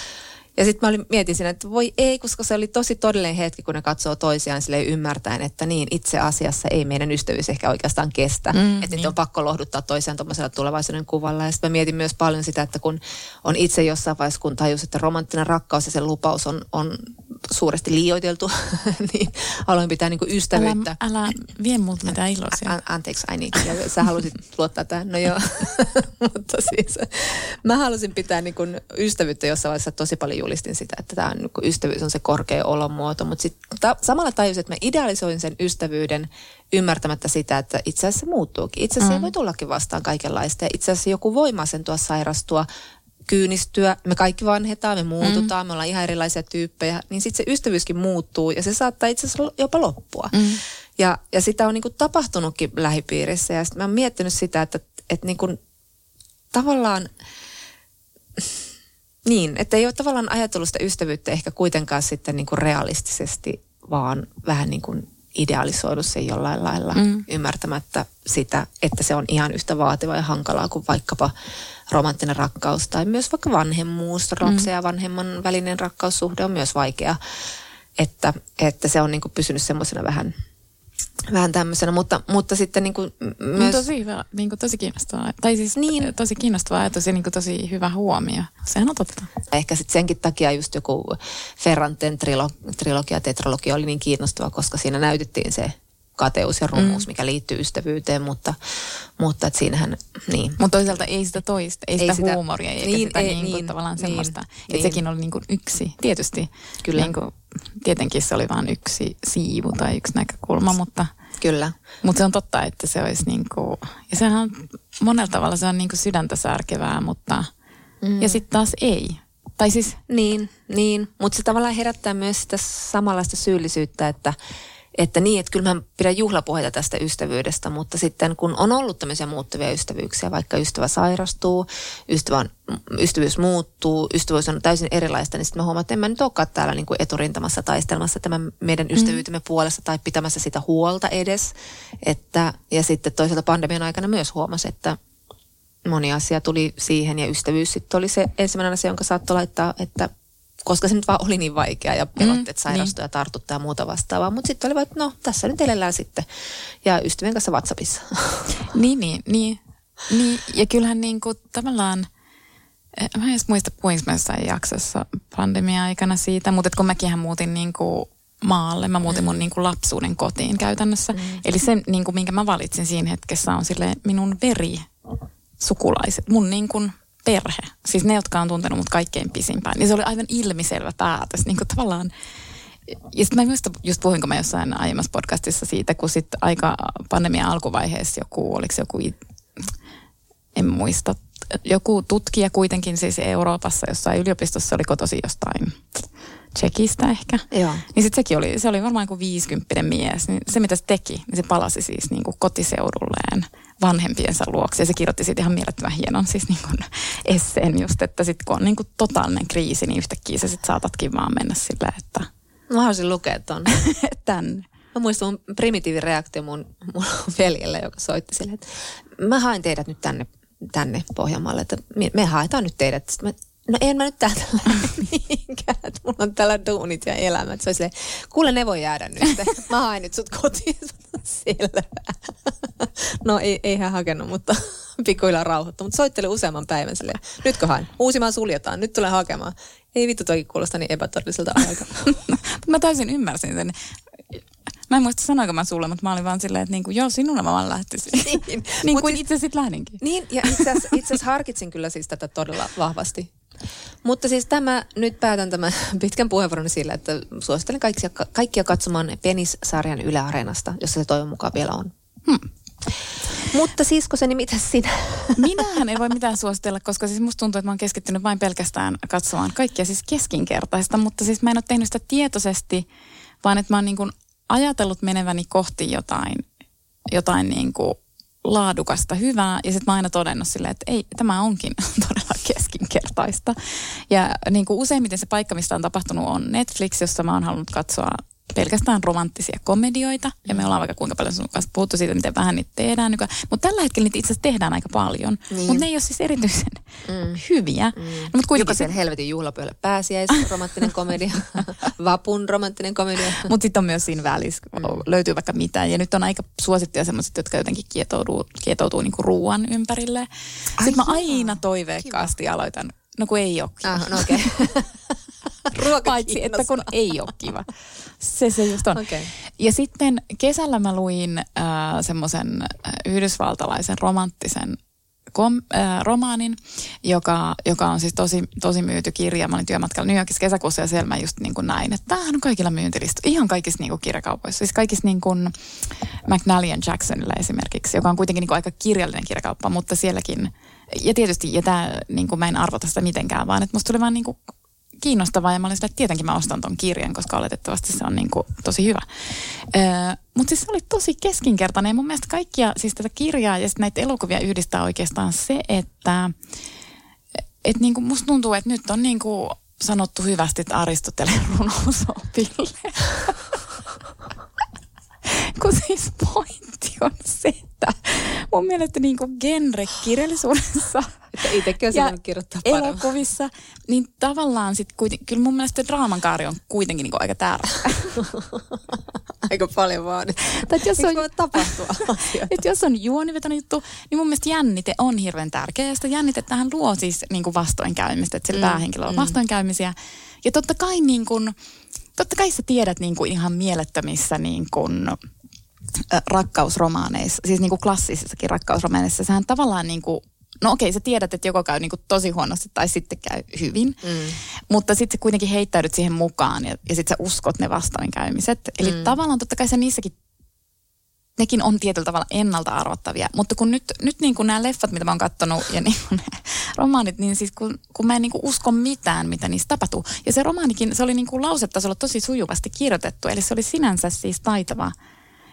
Ja sitten mä olin, mietin siinä, että voi ei, koska se oli tosi todellinen hetki, kun ne katsoo toisiaan sille ymmärtäen, että niin, itse asiassa ei meidän ystävyys ehkä oikeastaan kestä. Mm, että niin. on pakko lohduttaa toisiaan tuommoisella tulevaisuuden kuvalla. Ja sitten mä mietin myös paljon sitä, että kun on itse jossain vaiheessa, kun tajus, että romanttinen rakkaus ja sen lupaus on, on suuresti liioiteltu, niin aloin pitää niin kuin ystävyyttä. Älä, älä vie multa mitään iloisia. An, anteeksi, ai niin, kyllä, sä halusit luottaa tähän. No joo, mutta siis mä halusin pitää niin kuin ystävyyttä jossain vaiheessa tosi paljon julistin sitä, että tämä on, niin kuin ystävyys on se korkea olomuoto, mutta sitten samalla tajusin, että mä idealisoin sen ystävyyden ymmärtämättä sitä, että itse asiassa se muuttuukin. Itse asiassa mm. voi tullakin vastaan kaikenlaista ja itse asiassa joku voi masentua, sairastua, kyynistyä, me kaikki vanhetaan, me muututaan, mm. me ollaan ihan erilaisia tyyppejä, niin sitten se ystävyyskin muuttuu ja se saattaa itse asiassa jopa loppua. Mm. Ja, ja sitä on niinku tapahtunutkin lähipiirissä ja sitten mä oon miettinyt sitä, että, että niinku, tavallaan niin, että ei ole tavallaan ajatellut sitä ystävyyttä ehkä kuitenkaan sitten niinku realistisesti, vaan vähän niin kuin idealisoinut sen jollain lailla mm. ymmärtämättä sitä, että se on ihan yhtä vaativa ja hankalaa kuin vaikkapa romanttinen rakkaus tai myös vaikka vanhemmuus, lapsen ja vanhemman välinen rakkaussuhde on myös vaikea. Että, että se on niin kuin pysynyt semmoisena vähän, vähän tämmöisenä, mutta, mutta sitten niin kuin myös... Tosi hyvä, niin kuin tosi kiinnostavaa. Tai siis niin. tosi kiinnostava ajatus ja niin kuin tosi hyvä huomio. Sehän on totta. Ehkä sitten senkin takia just joku Ferranten trilo, trilogia, tetralogia oli niin kiinnostava, koska siinä näytettiin se kateus ja rumuus, mm. mikä liittyy ystävyyteen, mutta, mutta et siinähän, niin. Mutta toisaalta ei sitä toista, ei, ei sitä, sitä huumoria, eikä niin, sitä ei, niin, niin, tavallaan niin, semmoista. Niin. Että sekin oli niin kuin yksi, tietysti. Kyllä. Niin kuin, tietenkin se oli vain yksi siivu tai yksi näkökulma, mutta... Kyllä. Mutta se on totta, että se olisi niin kuin, ja sehän on, monella tavalla se on niin kuin sydäntä särkevää, mutta, mm. ja sitten taas ei. Tai siis... Niin, niin. mutta se tavallaan herättää myös sitä samanlaista syyllisyyttä, että että niin, että kyllä mä pidän juhlapuheita tästä ystävyydestä, mutta sitten kun on ollut tämmöisiä muuttuvia ystävyyksiä, vaikka ystävä sairastuu, ystävä on, ystävyys muuttuu, ystävyys on täysin erilaista, niin sitten mä huomaan, että en mä nyt olekaan täällä niin kuin eturintamassa taistelmassa tämän meidän mm. ystävyytemme mm. puolesta tai pitämässä sitä huolta edes. Että, ja sitten toisaalta pandemian aikana myös huomasi, että moni asia tuli siihen ja ystävyys sitten oli se ensimmäinen asia, jonka saattoi laittaa, että koska se nyt vaan oli niin vaikea ja pelotteet mm, sairastua niin. ja tartuttaa ja muuta vastaavaa. Mutta sitten oli vaan, että no tässä nyt elellään sitten. Ja ystävien kanssa WhatsAppissa. niin, niin, niin. niin. Ja kyllähän niin kuin tavallaan, eh, mä en edes muista puhuinko mä jossain jaksossa pandemia-aikana siitä, mutta kun mäkin muutin niin kuin maalle. Mä muutin mm. mun niin kuin lapsuuden kotiin käytännössä. Mm. Eli se, niin kuin, minkä mä valitsin siinä hetkessä, on sille minun veri sukulaiset. Mun niin kuin perhe, siis ne, jotka on tuntenut mut kaikkein pisimpään, niin se oli aivan ilmiselvä päätös. Niin kuin tavallaan, ja sitten mä just, just puhuinko mä jossain aiemmassa podcastissa siitä, kun sitten aika pandemia alkuvaiheessa joku, oliko se joku, en muista, joku tutkija kuitenkin siis Euroopassa jossain yliopistossa oli kotosi jostain Tsekistä ehkä. Joo. Niin sitten sekin oli, se oli varmaan kuin 50 mies. Niin se mitä se teki, niin se palasi siis niin kuin kotiseudulleen vanhempiensa luokse. Ja se kirjoitti siitä ihan mielettömän hienon siis niin kuin esseen just, että sitten kun on niin kuin totaalinen kriisi, niin yhtäkkiä sä sit saatatkin vaan mennä silleen, että Mä haluaisin lukea ton. tänne. Mä muistan mun primitiivireaktio mun, mun veljelle, joka soitti sille, että mä haen teidät nyt tänne, tänne Pohjanmaalle, että me, me haetaan nyt teidät. Sitten mä, no en mä nyt täältä lähde mihinkään, että mulla on täällä duunit ja elämät. Se oli kuule ne voi jäädä nyt, mä haen nyt sut kotiin. Selvä. No ei, ei hän hakenut, mutta pikkuhiljaa rauhoittu. Mutta soitteli useamman päivän silleen, nytkö haen? Uusimaan suljetaan, nyt tulee hakemaan. Ei vittu toki kuulosta niin epätodelliselta aikaa. mä täysin ymmärsin sen. Mä en muista sanoinko mä sulle, mutta mä olin vaan silleen, että niinku, joo, sinulla mä vaan lähtisin. Niin. niin kuin siis- itse sitten lähdinkin. Niin, ja itse asiassa harkitsin kyllä siis tätä todella vahvasti. Mutta siis tämä, nyt päätän tämän pitkän puheenvuoron sillä, että suosittelen kaikkia, kaikkia katsomaan Penis-sarjan Yle Areenasta, jossa se toivon mukaan vielä on. Hmm. Mutta siskoseni, mitä sinä? Minähän ei voi mitään suositella, koska siis musta tuntuu, että mä oon keskittynyt vain pelkästään katsomaan kaikkia siis keskinkertaista, mutta siis mä en ole tehnyt sitä tietoisesti, vaan että mä oon niin kuin ajatellut meneväni kohti jotain, jotain niin kuin laadukasta, hyvää, ja sitten mä aina todennut silleen, että ei, tämä onkin todella keskinkertaista. Ja niin kuin useimmiten se paikka, mistä on tapahtunut, on Netflix, jossa mä oon halunnut katsoa pelkästään romanttisia komedioita. Ja me ollaan vaikka kuinka paljon sun kanssa puhuttu siitä, miten vähän niitä tehdään nykyään. Mutta tällä hetkellä niitä itse asiassa tehdään aika paljon. Niin. Mutta ne ei ole siis erityisen Mm. hyviä. Mm. No, mutta kuitenkin Jokaisen helvetin juhlapöydälle pääsiäis, romanttinen komedia, vapun romanttinen komedia. Mutta sitten on myös siinä välissä, mm. löytyy vaikka mitään. Ja nyt on aika suosittuja semmoiset, jotka jotenkin kietoutuu, kietoutuu niinku ruoan ympärille. Sitten mä aina toiveikkaasti aloitan, no kun ei ole. Ah, no okei. Okay. Ruoka Paitsi, että kun ei ole kiva. Se se just on. Okei. Ja sitten kesällä mä luin äh, semmoisen äh, yhdysvaltalaisen romanttisen kom, äh, romaanin, joka, joka on siis tosi, tosi myyty kirja. Mä olin työmatkalla New Yorkissa kesäkuussa ja siellä mä just niin kuin näin, että tämähän on kaikilla myyntilista. Ihan kaikissa niin kuin kirjakaupoissa. Siis kaikissa niin kuin McNally Jacksonilla esimerkiksi, joka on kuitenkin niin kuin aika kirjallinen kirjakauppa, mutta sielläkin, ja tietysti, ja tämä, niin kuin mä en arvota sitä mitenkään, vaan että musta tuli vaan niin kuin kiinnostavaa ja mä olin sitä, että tietenkin mä ostan ton kirjan, koska oletettavasti se on niin kuin tosi hyvä. Öö, Mutta siis se oli tosi keskinkertainen ja mun mielestä kaikkia, siis tätä kirjaa ja näitä elokuvia yhdistää oikeastaan se, että et niin kuin musta tuntuu, että nyt on niin kuin sanottu hyvästi, että Aristoteleen runousopille. Kun siis pointti on se, että mun mielestä niin kuin genre-kirjallisuudessa Että itsekin ja kirjoittaa paremmin. elokuvissa, niin tavallaan sitten kuitenkin, kyllä mun mielestä draaman kaari on kuitenkin niin kuin aika tärkeä. Aika paljon vaan. Tai jos on, voi tapahtua että jos on juonivetoinen juttu, niin mun mielestä jännite on hirveän tärkeä. Ja sitä jännitettähän luo siis niin kuin vastoinkäymistä, että sillä Mm, päähenkilöllä on mm. vastoinkäymisiä. Ja totta kai, niin kuin, totta kai sä tiedät niin kuin ihan mielettömissä niin kuin, rakkausromaaneissa, siis niin kuin klassisissakin rakkausromaaneissa, sehän tavallaan niin kuin, no okei, sä tiedät, että joko käy niin kuin tosi huonosti tai sitten käy hyvin, Mm. mutta sitten sä kuitenkin heittäydyt siihen mukaan ja, ja sitten sä uskot ne vastoinkäymiset. Eli Mm. tavallaan totta kai se niissäkin, nekin on tietyllä tavalla ennalta arvattavia, mutta kun nyt, nyt niin kuin nämä leffat, mitä mä oon katsonut ja niin kuin romaanit, niin siis kun, kun mä en niin kuin usko mitään, mitä niissä tapahtuu. Ja se romaanikin, se oli niin kuin lausetasolla tosi sujuvasti kirjoitettu, eli se oli sinänsä siis taitava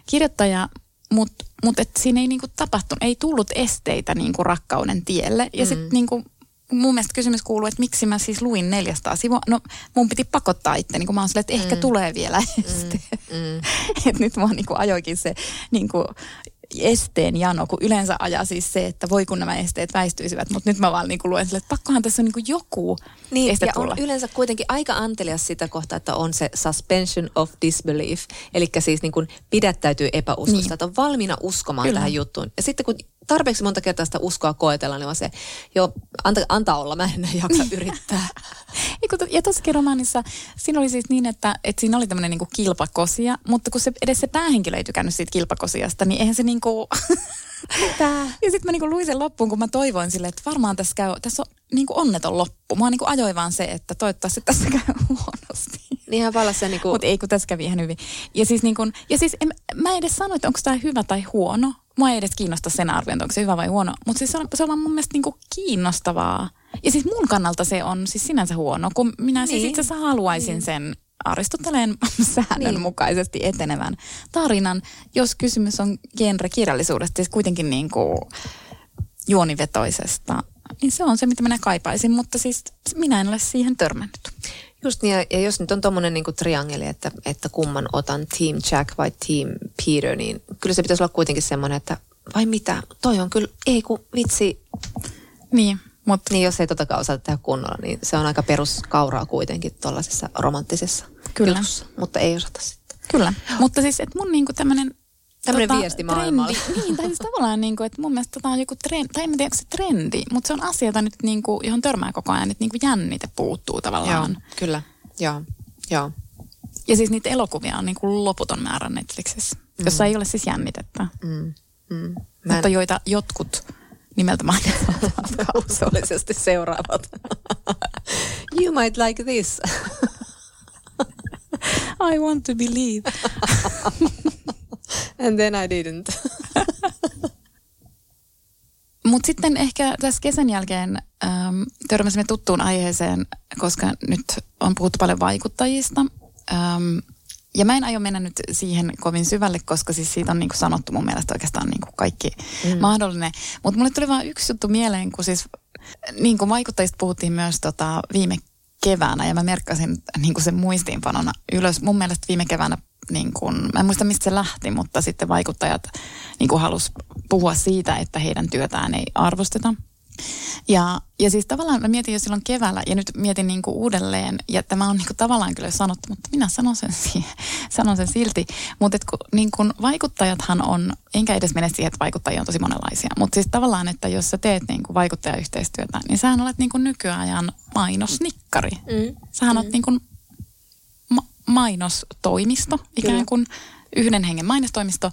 kirjoittaja, mutta mut et siinä ei niinku tapahtunut, ei tullut esteitä niinku rakkauden tielle. Ja mm. sitten niinku, mun mielestä kysymys kuuluu, että miksi mä siis luin 400 sivua. No mun piti pakottaa itteni, kun mä oon silleen, että ehkä Mm. tulee vielä este. Mm. että nyt mua niinku ajoikin se niinku esteen jano, kun yleensä ajaa siis se, että voi kun nämä esteet väistyisivät, mutta nyt mä vaan niinku luen sille, että pakkohan tässä on niinku joku Niin, este ja tulla. on yleensä kuitenkin aika antelias sitä kohtaa, että on se suspension of disbelief, eli siis niin kuin pidättäytyy epäuskosta, niin. Niin. että on valmiina uskomaan Kyllä. tähän juttuun. Ja sitten kun tarpeeksi monta kertaa sitä uskoa koetellaan, niin on se, joo, anta, antaa olla, mä en jaksa yrittää. Ja tuossakin romaanissa siinä oli siis niin, että, että siinä oli tämmöinen niinku kilpakosia, mutta kun se, edes se päähenkilö ei tykännyt siitä kilpakosiasta, niin eihän se niinku... Mitä? Ja sitten mä niinku luin sen loppuun, kun mä toivoin sille, että varmaan tässä käy, tässä on niinku onneton loppu. Mua niinku ajoi vaan se, että toivottavasti tässä käy huonosti. Niinhän vallas se niinku, Mutta ei, kun tässä kävi ihan hyvin. Ja siis, niin kun, ja siis en, mä en edes sano, että onko tämä hyvä tai huono. Mua ei edes kiinnosta sen arviointi, onko se hyvä vai huono. Mutta siis se on, se on mun mielestä niin kiinnostavaa. Ja siis mun kannalta se on siis sinänsä huono, kun minä niin. siis Niin. itse asiassa haluaisin niin. sen Aristoteleen säännönmukaisesti Niin. etenevän tarinan, jos kysymys on genre-kirjallisuudesta, siis kuitenkin niin kuin juonivetoisesta, niin se on se, mitä minä kaipaisin, mutta siis minä en ole siihen törmännyt. Just niin, ja- jos nyt on tuommoinen niinku triangeli, että, että kumman otan, Team Jack vai Team Peter, niin kyllä se pitäisi olla kuitenkin semmoinen, että vai mitä, toi on kyllä, ei kun vitsi, Niin, mutta niin jos ei totakaan osata tehdä kunnolla, niin se on aika peruskauraa kuitenkin tuollaisessa romanttisessa Kyllä. jutussa, mutta ei osata sitten. Kyllä, mutta siis että mun niinku tämmöinen Tämmönen viesti maailmalle. Trendi, niin, tai siis tavallaan niinku, että mun mielestä tämä on joku trendi, tai en tiedä, onko se trendi, mutta se on asia, jota nyt niinku, johon törmää koko ajan, että niinku jännite puuttuu tavallaan. Joo, kyllä, joo, joo. Ja siis niitä elokuvia on niinku loputon määrä Netflixissä, mm. jossa ei ole siis jännitettä, Mm, mm. En mutta joita jotkut nimeltä mainitsevat uskollisesti seuraavat. you might like this. I want to believe. And then I didn't. Mutta sitten ehkä tässä kesän jälkeen äm, törmäsimme tuttuun aiheeseen, koska nyt on puhuttu paljon vaikuttajista. Äm, ja mä en aio mennä nyt siihen kovin syvälle, koska siis siitä on niinku sanottu mun mielestä oikeastaan niinku kaikki mm. mahdollinen. Mutta mulle tuli vaan yksi juttu mieleen, kun siis niin kuin vaikuttajista puhuttiin myös tota viime keväänä ja mä merkkasin niin kuin sen muistiinpanona ylös. Mun mielestä viime keväänä, niin kuin, mä en muista mistä se lähti, mutta sitten vaikuttajat niin kuin halus puhua siitä, että heidän työtään ei arvosteta. Ja, ja siis tavallaan mä mietin jo silloin keväällä ja nyt mietin niin kuin uudelleen, ja tämä on niin kuin tavallaan kyllä sanottu, mutta minä sanon sen, sanon sen silti. Mutta kun, niin kuin vaikuttajathan on, enkä edes mene siihen, että vaikuttajia on tosi monenlaisia, mutta siis tavallaan, että jos sä teet niin kuin vaikuttajayhteistyötä, niin sähän olet niin kuin nykyajan mainosnikkari. Mm. Sähän olet niin kuin mainostoimisto, ikään kuin yhden hengen mainostoimisto,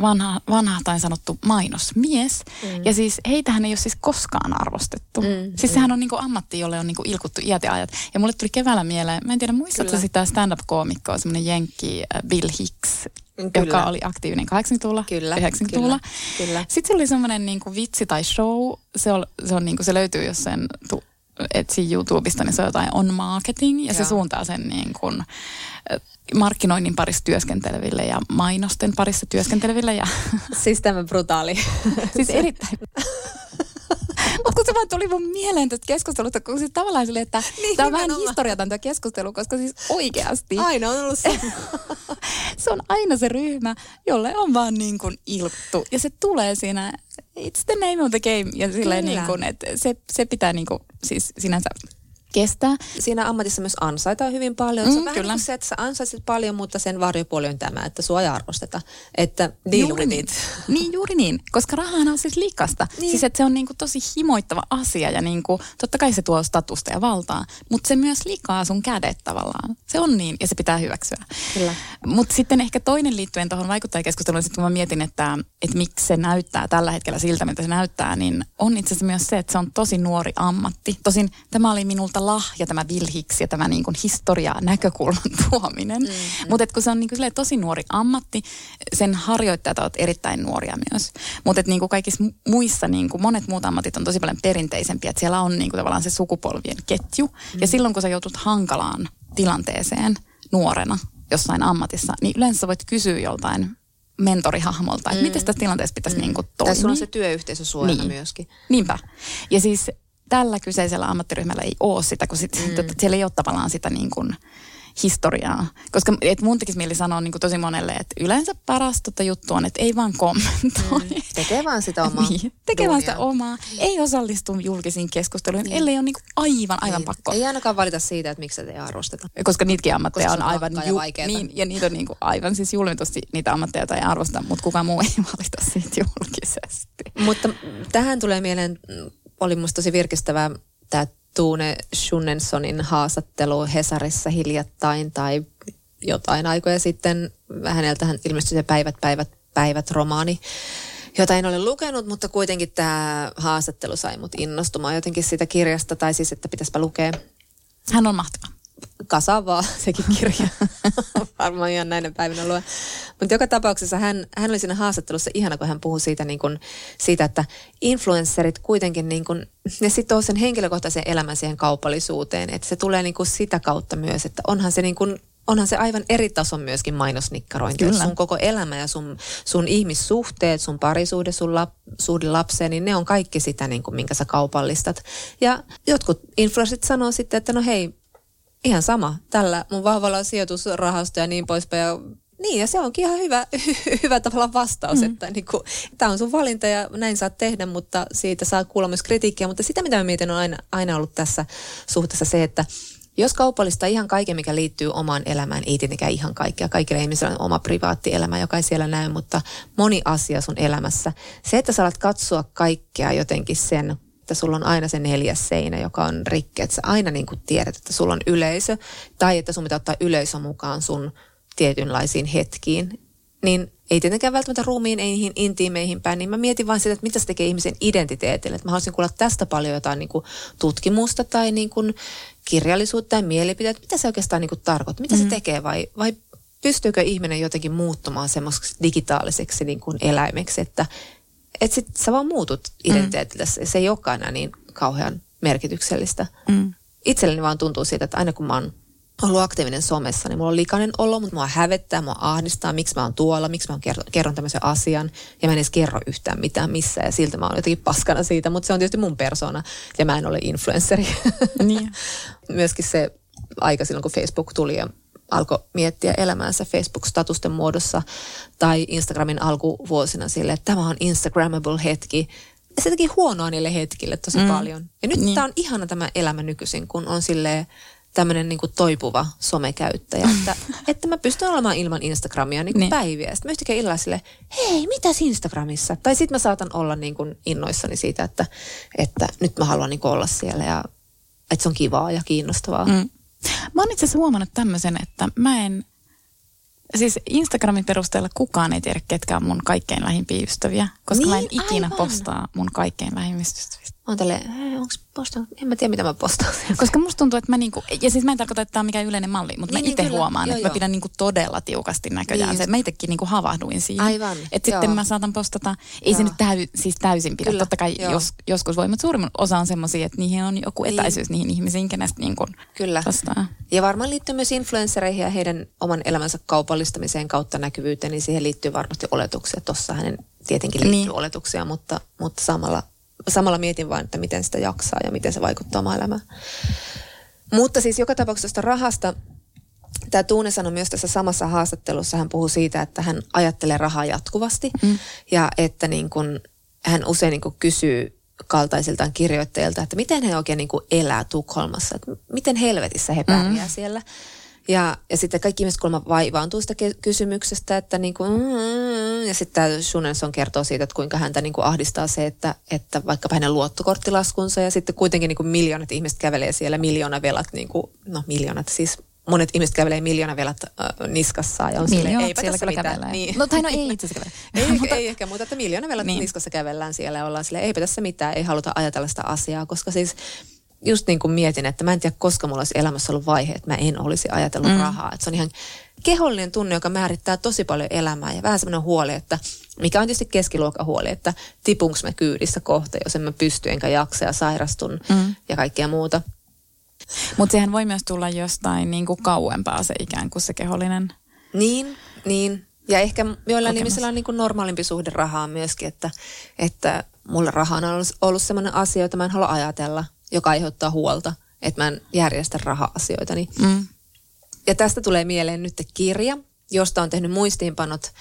vanha, vanha tai sanottu mainosmies. Mm. Ja siis heitähän ei ole siis koskaan arvostettu. Mm, Mm, siis sehän on niinku ammatti, jolle on niinku ilkuttu iät ja ajat. Ja mulle tuli keväällä mieleen, mä en tiedä muistatko Kyllä. sitä stand-up-koomikkoa, semmoinen jenkki äh, Bill Hicks, Kyllä. joka oli aktiivinen 80-luvulla, Kyllä, 90-luvulla. kyllä, kyllä. Sitten se oli semmoinen niinku vitsi tai show, se, on, se, on niinku, se löytyy jos sen etsii YouTubesta, niin se on jotain on marketing ja se Joo. suuntaa sen niin kuin, markkinoinnin parissa työskenteleville ja mainosten parissa työskenteleville ja Siis tämä brutaali. siis erittäin. Mutta kun se vaan tuli mun mieleen tästä keskustelusta, kun siis tavallaan silleen, että Niin, tämä on vähän historiaton tämä keskustelu, koska siis oikeasti Aina on ollut se. se on aina se ryhmä, jolle on vaan niin kuin ilttu. Ja se tulee siinä, it's the name of the game. Ja Kyllä. niin kuin, että se, se pitää niin kuin, siis sinänsä kestää. Siinä ammatissa myös ansaitaan hyvin paljon. se on Mm, vähän kyllä. niin kuin se, että sä ansaitset paljon, mutta sen varjopuoli on tämä, että sua ei arvosteta. Että deal Juuri with niin. Niin, juuri niin. Koska rahahan on siis likasta. Niin. Niin. Siis että se on niinku tosi himoittava asia ja niinku, totta kai se tuo statusta ja valtaa, mutta se myös likaa sun kädet tavallaan. Se on niin ja se pitää hyväksyä. Kyllä. Mutta sitten ehkä toinen liittyen tuohon vaikuttajakeskusteluun, sit kun mä mietin, että, että miksi se näyttää tällä hetkellä siltä, mitä se näyttää, niin on itse asiassa myös se, että se on tosi nuori ammatti. Tosin tämä oli minulta lahja, tämä Bill Hicks ja tämä niin kuin historia näkökulman tuominen. Mm, Mutta kun se on niin kuin tosi nuori ammatti, sen harjoittajat ovat erittäin nuoria myös. Mutta niin kuin kaikissa mu- muissa, niin kuin monet muut ammatit on tosi paljon perinteisempiä, että siellä on niin kuin tavallaan se sukupolvien ketju. Mm. Ja silloin kun sä joutut hankalaan tilanteeseen nuorena jossain ammatissa, niin yleensä sä voit kysyä joltain mentorihahmolta, että mm. miten tässä tilanteessa pitäisi mm. niin kuin toimia. Tai sulla on se työyhteisö suojana Niin. myöskin. Niinpä. Ja siis tällä kyseisellä ammattiryhmällä ei ole sitä, kun sit, mm. että siellä ei ole tavallaan sitä niin kuin historiaa. Koska et mun tekisi mieli sanoa niin kuin tosi monelle, että yleensä paras tota juttu on, että ei vaan kommentoi. Mm. Tekee vaan sitä omaa Niin, tekee vaan sitä omaa. Ei osallistu julkisiin keskusteluihin, niin. ellei ole niin kuin aivan, aivan Niin. pakko. Ei ainakaan valita siitä, että miksi ei arvosteta. Koska niitäkin ammatteja Koska on on aivan rankkaa ja niin, ja niitä on niin kuin aivan siis julmitusti niitä ammatteja, ei arvosta, mutta kukaan muu ei valita siitä julkisesti. Mutta tähän tulee mieleen, oli musta tosi virkistävää tämä Tuune Schunnensonin haastattelu Hesarissa hiljattain tai jotain aikoja sitten. Häneltähän ilmestyi se Päivät, päivät, päivät romaani, jota en ole lukenut, mutta kuitenkin tämä haastattelu sai mut innostumaan jotenkin siitä kirjasta, tai siis että pitäispä lukea. Hän on mahtava. Kasavaa sekin kirja. Varmaan ihan näinä päivinä lue. Mutta joka tapauksessa hän, hän oli siinä haastattelussa ihana, kun hän puhui siitä, niin kun, siitä että influencerit kuitenkin, niin kun, ne sitoo sen henkilökohtaisen elämän siihen kaupallisuuteen. Että se tulee niin kun sitä kautta myös, että onhan se niin kun, onhan se aivan eri tason myöskin mainosnikkarointi. Kyllä. Sun koko elämä ja sun, sun ihmissuhteet, sun parisuhde, sun lap, suhde lapseen, niin ne on kaikki sitä, niin kuin, minkä sä kaupallistat. Ja jotkut influencerit sanoo sitten, että no hei, ihan sama, tällä mun vahvalla sijoitusrahasto ja niin poispäin. Ja niin, ja se onkin ihan hyvä, hyvä tavalla vastaus, mm. että niin kuin, tämä on sun valinta ja näin saat tehdä, mutta siitä saa kuulla myös kritiikkiä. Mutta sitä, mitä mä mietin, on aina, aina ollut tässä suhteessa se, että jos kaupallista ihan kaiken, mikä liittyy omaan elämään, ei tietenkään ihan kaikkea. Kaikilla ihmisillä on oma privaatti elämä, joka ei siellä näy, mutta moni asia sun elämässä. Se, että sä alat katsoa kaikkea jotenkin sen että sulla on aina se neljäs seinä, joka on rikki, että sä aina niin kuin tiedät, että sulla on yleisö, tai että sun pitää ottaa yleisö mukaan sun tietynlaisiin hetkiin, niin ei tietenkään välttämättä ruumiin, ei niihin intiimeihin päin, niin mä mietin vain sitä, että mitä se tekee ihmisen identiteetille. Että mä haluaisin kuulla tästä paljon jotain niin kuin tutkimusta tai niin kuin kirjallisuutta tai mielipiteitä, mitä se oikeastaan niin kuin tarkoittaa, mitä mm-hmm. se tekee vai, vai pystyykö ihminen jotenkin muuttumaan semmoiseksi digitaaliseksi niin kuin eläimeksi, että et sit sä vaan muutut identiteetillä. Mm. Se ei olekaan enää niin kauhean merkityksellistä. Mm. Itselleni vaan tuntuu siitä, että aina kun mä oon ollut aktiivinen somessa, niin mulla on likainen olo, mutta mua hävettää, mua ahdistaa, miksi mä oon tuolla, miksi mä oon kerron, kerron tämmöisen asian, ja mä en edes kerro yhtään mitään missä, ja siltä mä oon jotenkin paskana siitä, mutta se on tietysti mun persona, ja mä en ole influenceri. Niin. Myöskin se aika silloin, kun Facebook tuli, ja alkoi miettiä elämäänsä Facebook-statusten muodossa tai Instagramin alkuvuosina sille, että tämä on Instagrammable hetki. Ja se teki huonoa niille hetkille tosi mm. paljon. Ja nyt niin. tämä on ihana tämä elämä nykyisin, kun on sille tämmöinen niin toipuva somekäyttäjä, että, että mä pystyn olemaan ilman Instagramia niin kuin niin. päiviä. Sitten mä yhtäkkiä illalla sille, hei, mitäs Instagramissa? Tai sitten mä saatan olla niin kuin innoissani siitä, että, että nyt mä haluan niin olla siellä ja että se on kivaa ja kiinnostavaa. Mm. Mä oon itse asiassa huomannut tämmöisen, että mä en, siis Instagramin perusteella kukaan ei tiedä, ketkä on mun kaikkein lähimpiä ystäviä, koska niin, mä en niin, ikinä aivan. postaa mun kaikkein lähimmistä ystävistä. Mä oon tälleen, onko postaan? En mä tiedä, mitä mä postaan. Koska musta tuntuu, että mä niinku, ja siis mä en tarkoita, että tämä on mikään yleinen malli, mutta niin, mä itse niin, huomaan, joo, että joo. mä pidän niinku todella tiukasti näköjään niin. se. Mä itsekin niinku havahduin siihen. Aivan. Että sitten mä saatan postata, ei joo. se nyt täy, siis täysin pidä. Kyllä, Totta kai jos, joskus voi, mutta suurimman osa on semmoisia, että niihin on joku niin. etäisyys niin. niihin ihmisiin, kenestä niinku Kyllä. Vastaa. Ja varmaan liittyy myös influenssereihin ja heidän oman elämänsä kaupallistamiseen kautta näkyvyyteen, niin siihen liittyy varmasti oletuksia. Tuossa hänen tietenkin liittyy niin. oletuksia, mutta, mutta samalla samalla mietin vain, että miten sitä jaksaa ja miten se vaikuttaa omaan elämään. Mutta siis joka tapauksessa rahasta, tämä Tuune sanoi myös tässä samassa haastattelussa, hän puhuu siitä, että hän ajattelee rahaa jatkuvasti mm. ja että niin kun, hän usein niin kun kysyy kaltaisiltaan kirjoittajilta, että miten he oikein niin elää Tukholmassa, että miten helvetissä he pärjää mm. siellä. Ja, ja sitten kaikki ihmiset kuulemma vaivaantuu sitä kysymyksestä, että niin kuin, mm, ja sitten Shunenson kertoo siitä, että kuinka häntä niin kuin ahdistaa se, että, että vaikkapa hänen luottokorttilaskunsa ja sitten kuitenkin niin kuin miljoonat ihmiset kävelee siellä, miljoona velat, niin kuin, no miljoonat siis monet ihmiset kävelee miljoona velat äh, niskassa ja on silleen, eipä tässä mitään. Kävellään. Niin. No tai no ei itse asiassa ei, mutta, ei ehkä, mutta että miljoona velat niin. niskassa kävellään siellä ja ollaan silleen, eipä tässä mitään, ei haluta ajatella sitä asiaa, koska siis just niin kuin mietin, että mä en tiedä, koska mulla olisi elämässä ollut vaihe, että mä en olisi ajatellut mm. rahaa. Että se on ihan kehollinen tunne, joka määrittää tosi paljon elämää ja vähän semmoinen huoli, että mikä on tietysti keskiluokan huoli, että tipunks mä kyydissä kohta, jos en mä pysty enkä jaksa ja sairastun mm. ja kaikkea muuta. Mutta sehän voi myös tulla jostain niin kuin kauempaa se ikään kuin se kehollinen. Niin, niin. Ja ehkä joillain ihmisillä on niin kuin normaalimpi suhde rahaa myöskin, että, että mulla raha on ollut, ollut sellainen asia, jota mä en halua ajatella joka aiheuttaa huolta, että mä en järjestä raha-asioita. Mm. Ja tästä tulee mieleen nyt kirja, josta on tehnyt muistiinpanot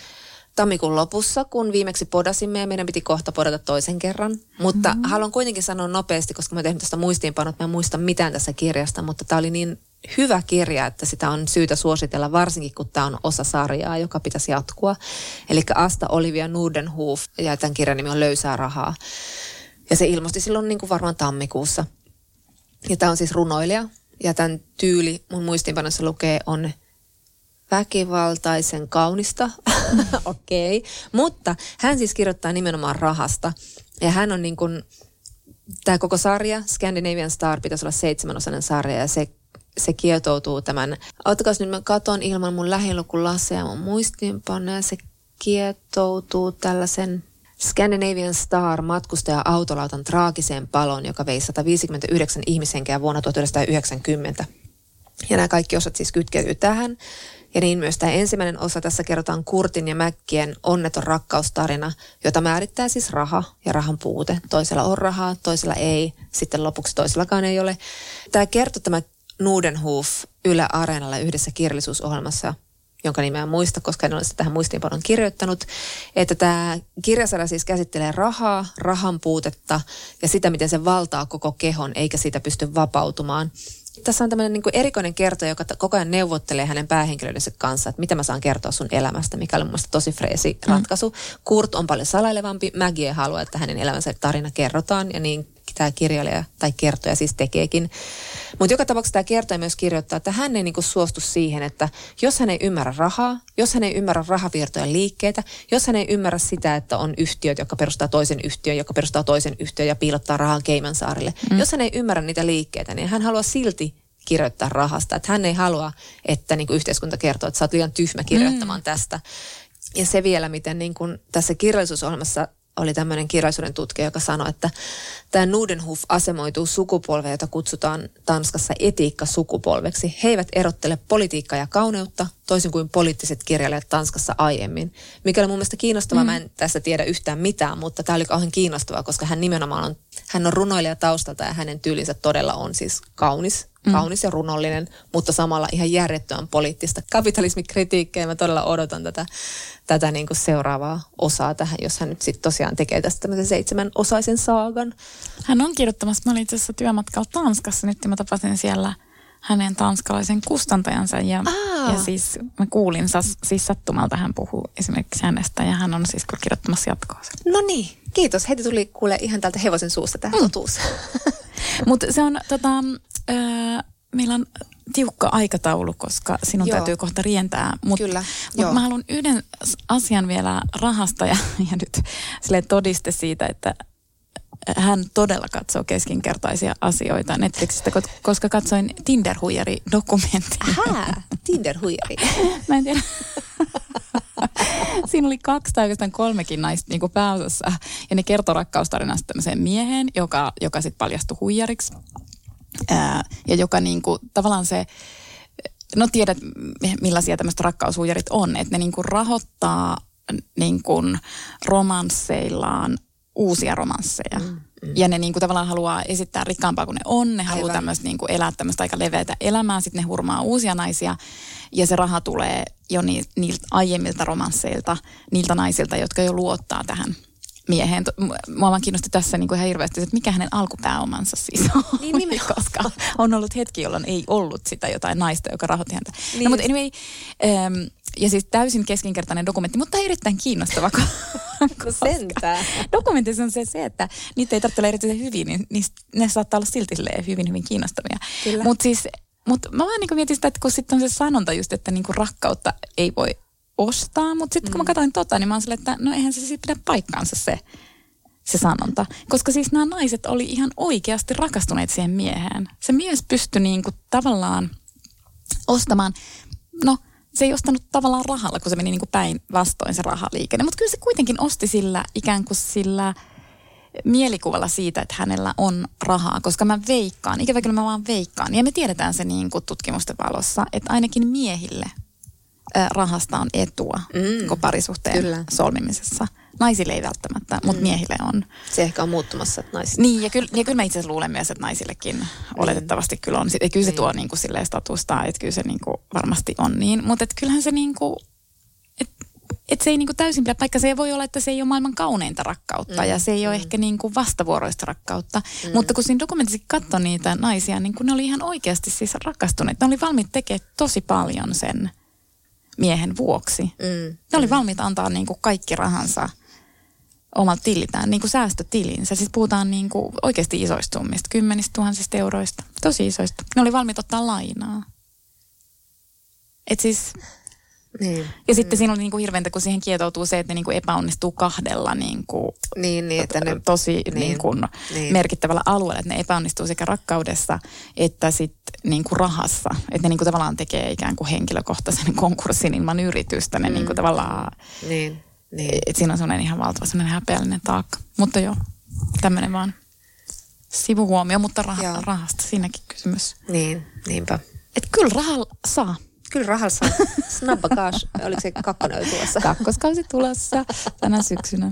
tammikuun lopussa, kun viimeksi podasimme ja meidän piti kohta podata toisen kerran. Mutta mm. haluan kuitenkin sanoa nopeasti, koska mä tehnyt tästä muistiinpanot, mä en muista mitään tässä kirjasta, mutta tämä oli niin hyvä kirja, että sitä on syytä suositella, varsinkin kun tämä on osa sarjaa, joka pitäisi jatkua. Eli Asta Olivia Nordenhoof, ja tämän kirjan nimi on Löysää rahaa. Ja se ilmestyi silloin niin kuin varmaan tammikuussa. Ja tämä on siis runoilija. Ja tämän tyyli mun muistiinpanossa lukee on väkivaltaisen kaunista. Okei. Okay. Mutta hän siis kirjoittaa nimenomaan rahasta. Ja hän on niin kuin, tämä koko sarja, Scandinavian Star, pitäisi olla seitsemänosainen sarja ja se se kietoutuu tämän, ottakaa nyt mä katon ilman mun lähilukulaseja mun muistiinpanoja, se kietoutuu tällaisen Scandinavian Star matkustaja autolautan traagiseen paloon, joka vei 159 ihmishenkeä vuonna 1990. Ja nämä kaikki osat siis kytkeytyy tähän. Ja niin myös tämä ensimmäinen osa, tässä kerrotaan Kurtin ja Mäkkien onneton rakkaustarina, jota määrittää siis raha ja rahan puute. Toisella on rahaa, toisella ei, sitten lopuksi toisellakaan ei ole. Tämä kertoo tämä Nudenhof Yle Areenalla yhdessä kirjallisuusohjelmassa, jonka nimeä muista, koska en ole sitä tähän muistiinpanon kirjoittanut, että tämä kirjasarja siis käsittelee rahaa, rahan puutetta ja sitä, miten se valtaa koko kehon, eikä siitä pysty vapautumaan. Tässä on tämmöinen niin erikoinen kertoja, joka koko ajan neuvottelee hänen päähenkilöidensä kanssa, että mitä mä saan kertoa sun elämästä, mikä oli mun tosi freesi ratkaisu. Mm. Kurt on paljon salailevampi, Maggie haluaa, että hänen elämänsä tarina kerrotaan ja niin tämä kirjailija tai kertoja siis tekeekin. Mutta joka tapauksessa tämä kertoja myös kirjoittaa, että hän ei niinku suostu siihen, että jos hän ei ymmärrä rahaa, jos hän ei ymmärrä rahavirtojen liikkeitä, jos hän ei ymmärrä sitä, että on yhtiöt, jotka perustaa toisen yhtiön, joka perustaa toisen yhtiön ja piilottaa rahaa Keimansaarille. Mm. Jos hän ei ymmärrä niitä liikkeitä, niin hän haluaa silti kirjoittaa rahasta. Että hän ei halua, että niin yhteiskunta kertoo, että sä oot liian tyhmä kirjoittamaan mm. tästä. Ja se vielä, miten niin kuin tässä kirjallisuusohjelmassa oli tämmöinen kirjallisuuden tutkija, joka sanoi, että tämä Nudenhof asemoituu sukupolveen, jota kutsutaan Tanskassa etiikka-sukupolveksi. He eivät erottele politiikkaa ja kauneutta, toisin kuin poliittiset kirjailijat Tanskassa aiemmin. Mikä oli mun mielestä kiinnostavaa, mm. mä en tässä tiedä yhtään mitään, mutta tämä oli kauhean kiinnostavaa, koska hän nimenomaan on, hän on runoilija taustalta ja hänen tyylinsä todella on siis kaunis mm. kaunis ja runollinen, mutta samalla ihan järjettömän poliittista kapitalismikritiikkiä. Mä todella odotan tätä, tätä niin kuin seuraavaa osaa tähän, jos hän nyt sitten tosiaan tekee tästä tämmöisen seitsemän osaisen saagan. Hän on kirjoittamassa, mä olin itse asiassa työmatkalla Tanskassa nyt ja mä tapasin siellä hänen tanskalaisen kustantajansa ja, ja siis mä kuulin siis sattumalta hän puhuu esimerkiksi hänestä ja hän on siis kirjoittamassa jatkoa. No niin, kiitos. Heti tuli kuule ihan täältä hevosen suusta tämä mm. totuus. Mutta se on tota, öö, meillä on tiukka aikataulu, koska sinun Joo. täytyy kohta rientää. Mutta mut mä haluan yhden asian vielä rahasta ja, ja nyt sille todiste siitä, että hän todella katsoo keskinkertaisia asioita Netflixistä, koska katsoin Tinder-huijari-dokumentin. Ahaa, Tinder-huijari. Mä en tiedä. Siinä oli kaksi tai oikeastaan kolmekin naista niin kuin pääosassa. Ja ne kertoi rakkaustarinasta tämmöiseen mieheen, joka, joka sitten paljastui huijariksi. Ää, ja joka niin kuin, tavallaan se, no tiedät millaisia tämmöiset rakkaushuijarit on, että ne niin kuin rahoittaa niin kuin romansseillaan uusia romansseja. Mm, mm. Ja ne niin kuin tavallaan haluaa esittää rikkaampaa kuin ne on. Ne haluaa tämmöistä niin kuin elää tämmöistä aika leveätä elämää. Sitten ne hurmaa uusia naisia. Ja se raha tulee jo ni, niiltä aiemmilta romansseilta, niiltä naisilta, jotka jo luottaa tähän mieheen. Mua vaan kiinnosti tässä niin kuin ihan hirveästi, että mikä hänen alkupääomansa siis on. Niin, koska on ollut hetki, jolloin ei ollut sitä jotain naista, joka rahoitti häntä. No, niin. No, mutta anyway, um, ja siis täysin keskinkertainen dokumentti, mutta erittäin kiinnostava. no sentään. Dokumentissa on se, se, että niitä ei tarvitse olla erityisen hyvin, niin ne saattaa olla silti hyvin, hyvin kiinnostavia. Mutta siis, mut mä vaan niin mietin sitä, että kun sitten on se sanonta just, että niin rakkautta ei voi ostaa, mutta sitten mm. kun mä mm. katsoin tota, niin mä oon että no eihän se sitten pidä paikkaansa se, se sanonta. Koska siis nämä naiset oli ihan oikeasti rakastuneet siihen mieheen. Se mies pystyi niin kuin tavallaan ostamaan, no se ei ostanut tavallaan rahalla, kun se meni niin kuin päin vastoin se rahaliikenne. Mutta kyllä se kuitenkin osti sillä ikään kuin sillä mielikuvalla siitä, että hänellä on rahaa, koska mä veikkaan, ikävä kyllä mä vaan veikkaan. Ja me tiedetään se niin kuin tutkimusten valossa, että ainakin miehille rahasta on etua mm, koko parisuhteen kyllä. solmimisessa. Naisille ei välttämättä, mm. mutta miehille on. Se ehkä on muuttumassa naisille. Niin, ja kyllä, ja kyllä mä itse asiassa luulen myös, että naisillekin niin. oletettavasti kyllä on. Ja kyllä se niin. tuo niin kuin statusta, että kyllä se niin kuin varmasti on niin. Mutta kyllähän se niin kuin, että et se ei niinku täysin pidä paikka. Se voi olla, että se ei ole maailman kauneinta rakkautta mm, ja se ei mm. ole ehkä niinku vastavuoroista rakkautta. Mm. Mutta kun siinä dokumentissa katsoi niitä naisia, niin kun ne oli ihan oikeasti siis rakastuneet. Ne oli valmiit tekemään tosi paljon sen miehen vuoksi. Mm. Ne oli mm. valmiita antaa niin kuin kaikki rahansa omalta tilitään, niin kuin säästötilinsä. Siis puhutaan niin kuin oikeasti isoista summista, kymmenistä tuhansista euroista, tosi isoista. Ne oli valmiita ottaa lainaa. Et siis Niin. Ja sitten siinä oli niin kuin hirveäntä, kun siihen kietoutuu se, että ne niin kuin epäonnistuu kahdella niin kuin Niin, niin, että ne, tosi niin, niin, kuin niin. merkittävällä alueella, että ne epäonnistuu sekä rakkaudessa että sitten niin kuin rahassa. Että ne niin kuin tavallaan tekee ikään kuin henkilökohtaisen konkurssin ilman yritystä. Ne mm. niin kuin tavallaan, niin, niin. että siinä on semmoinen ihan valtava semmoinen häpeällinen taakka. Mutta joo, tämmöinen vaan sivuhuomio, mutta rah- Joo. rahasta siinäkin kysymys. niin, niinpä. Että kyllä rahalla saa. Kyllä rahalla saa. Snabba cash. Oliko se kakkonen tulossa? Kakkoskausi tulossa tänä syksynä.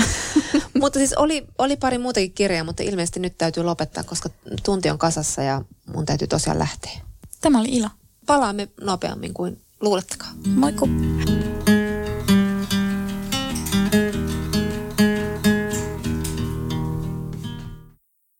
mutta siis oli, oli pari muutakin kirjaa, mutta ilmeisesti nyt täytyy lopettaa, koska tunti on kasassa ja mun täytyy tosiaan lähteä. Tämä oli ilo. Palaamme nopeammin kuin luulettekaan. Moikku!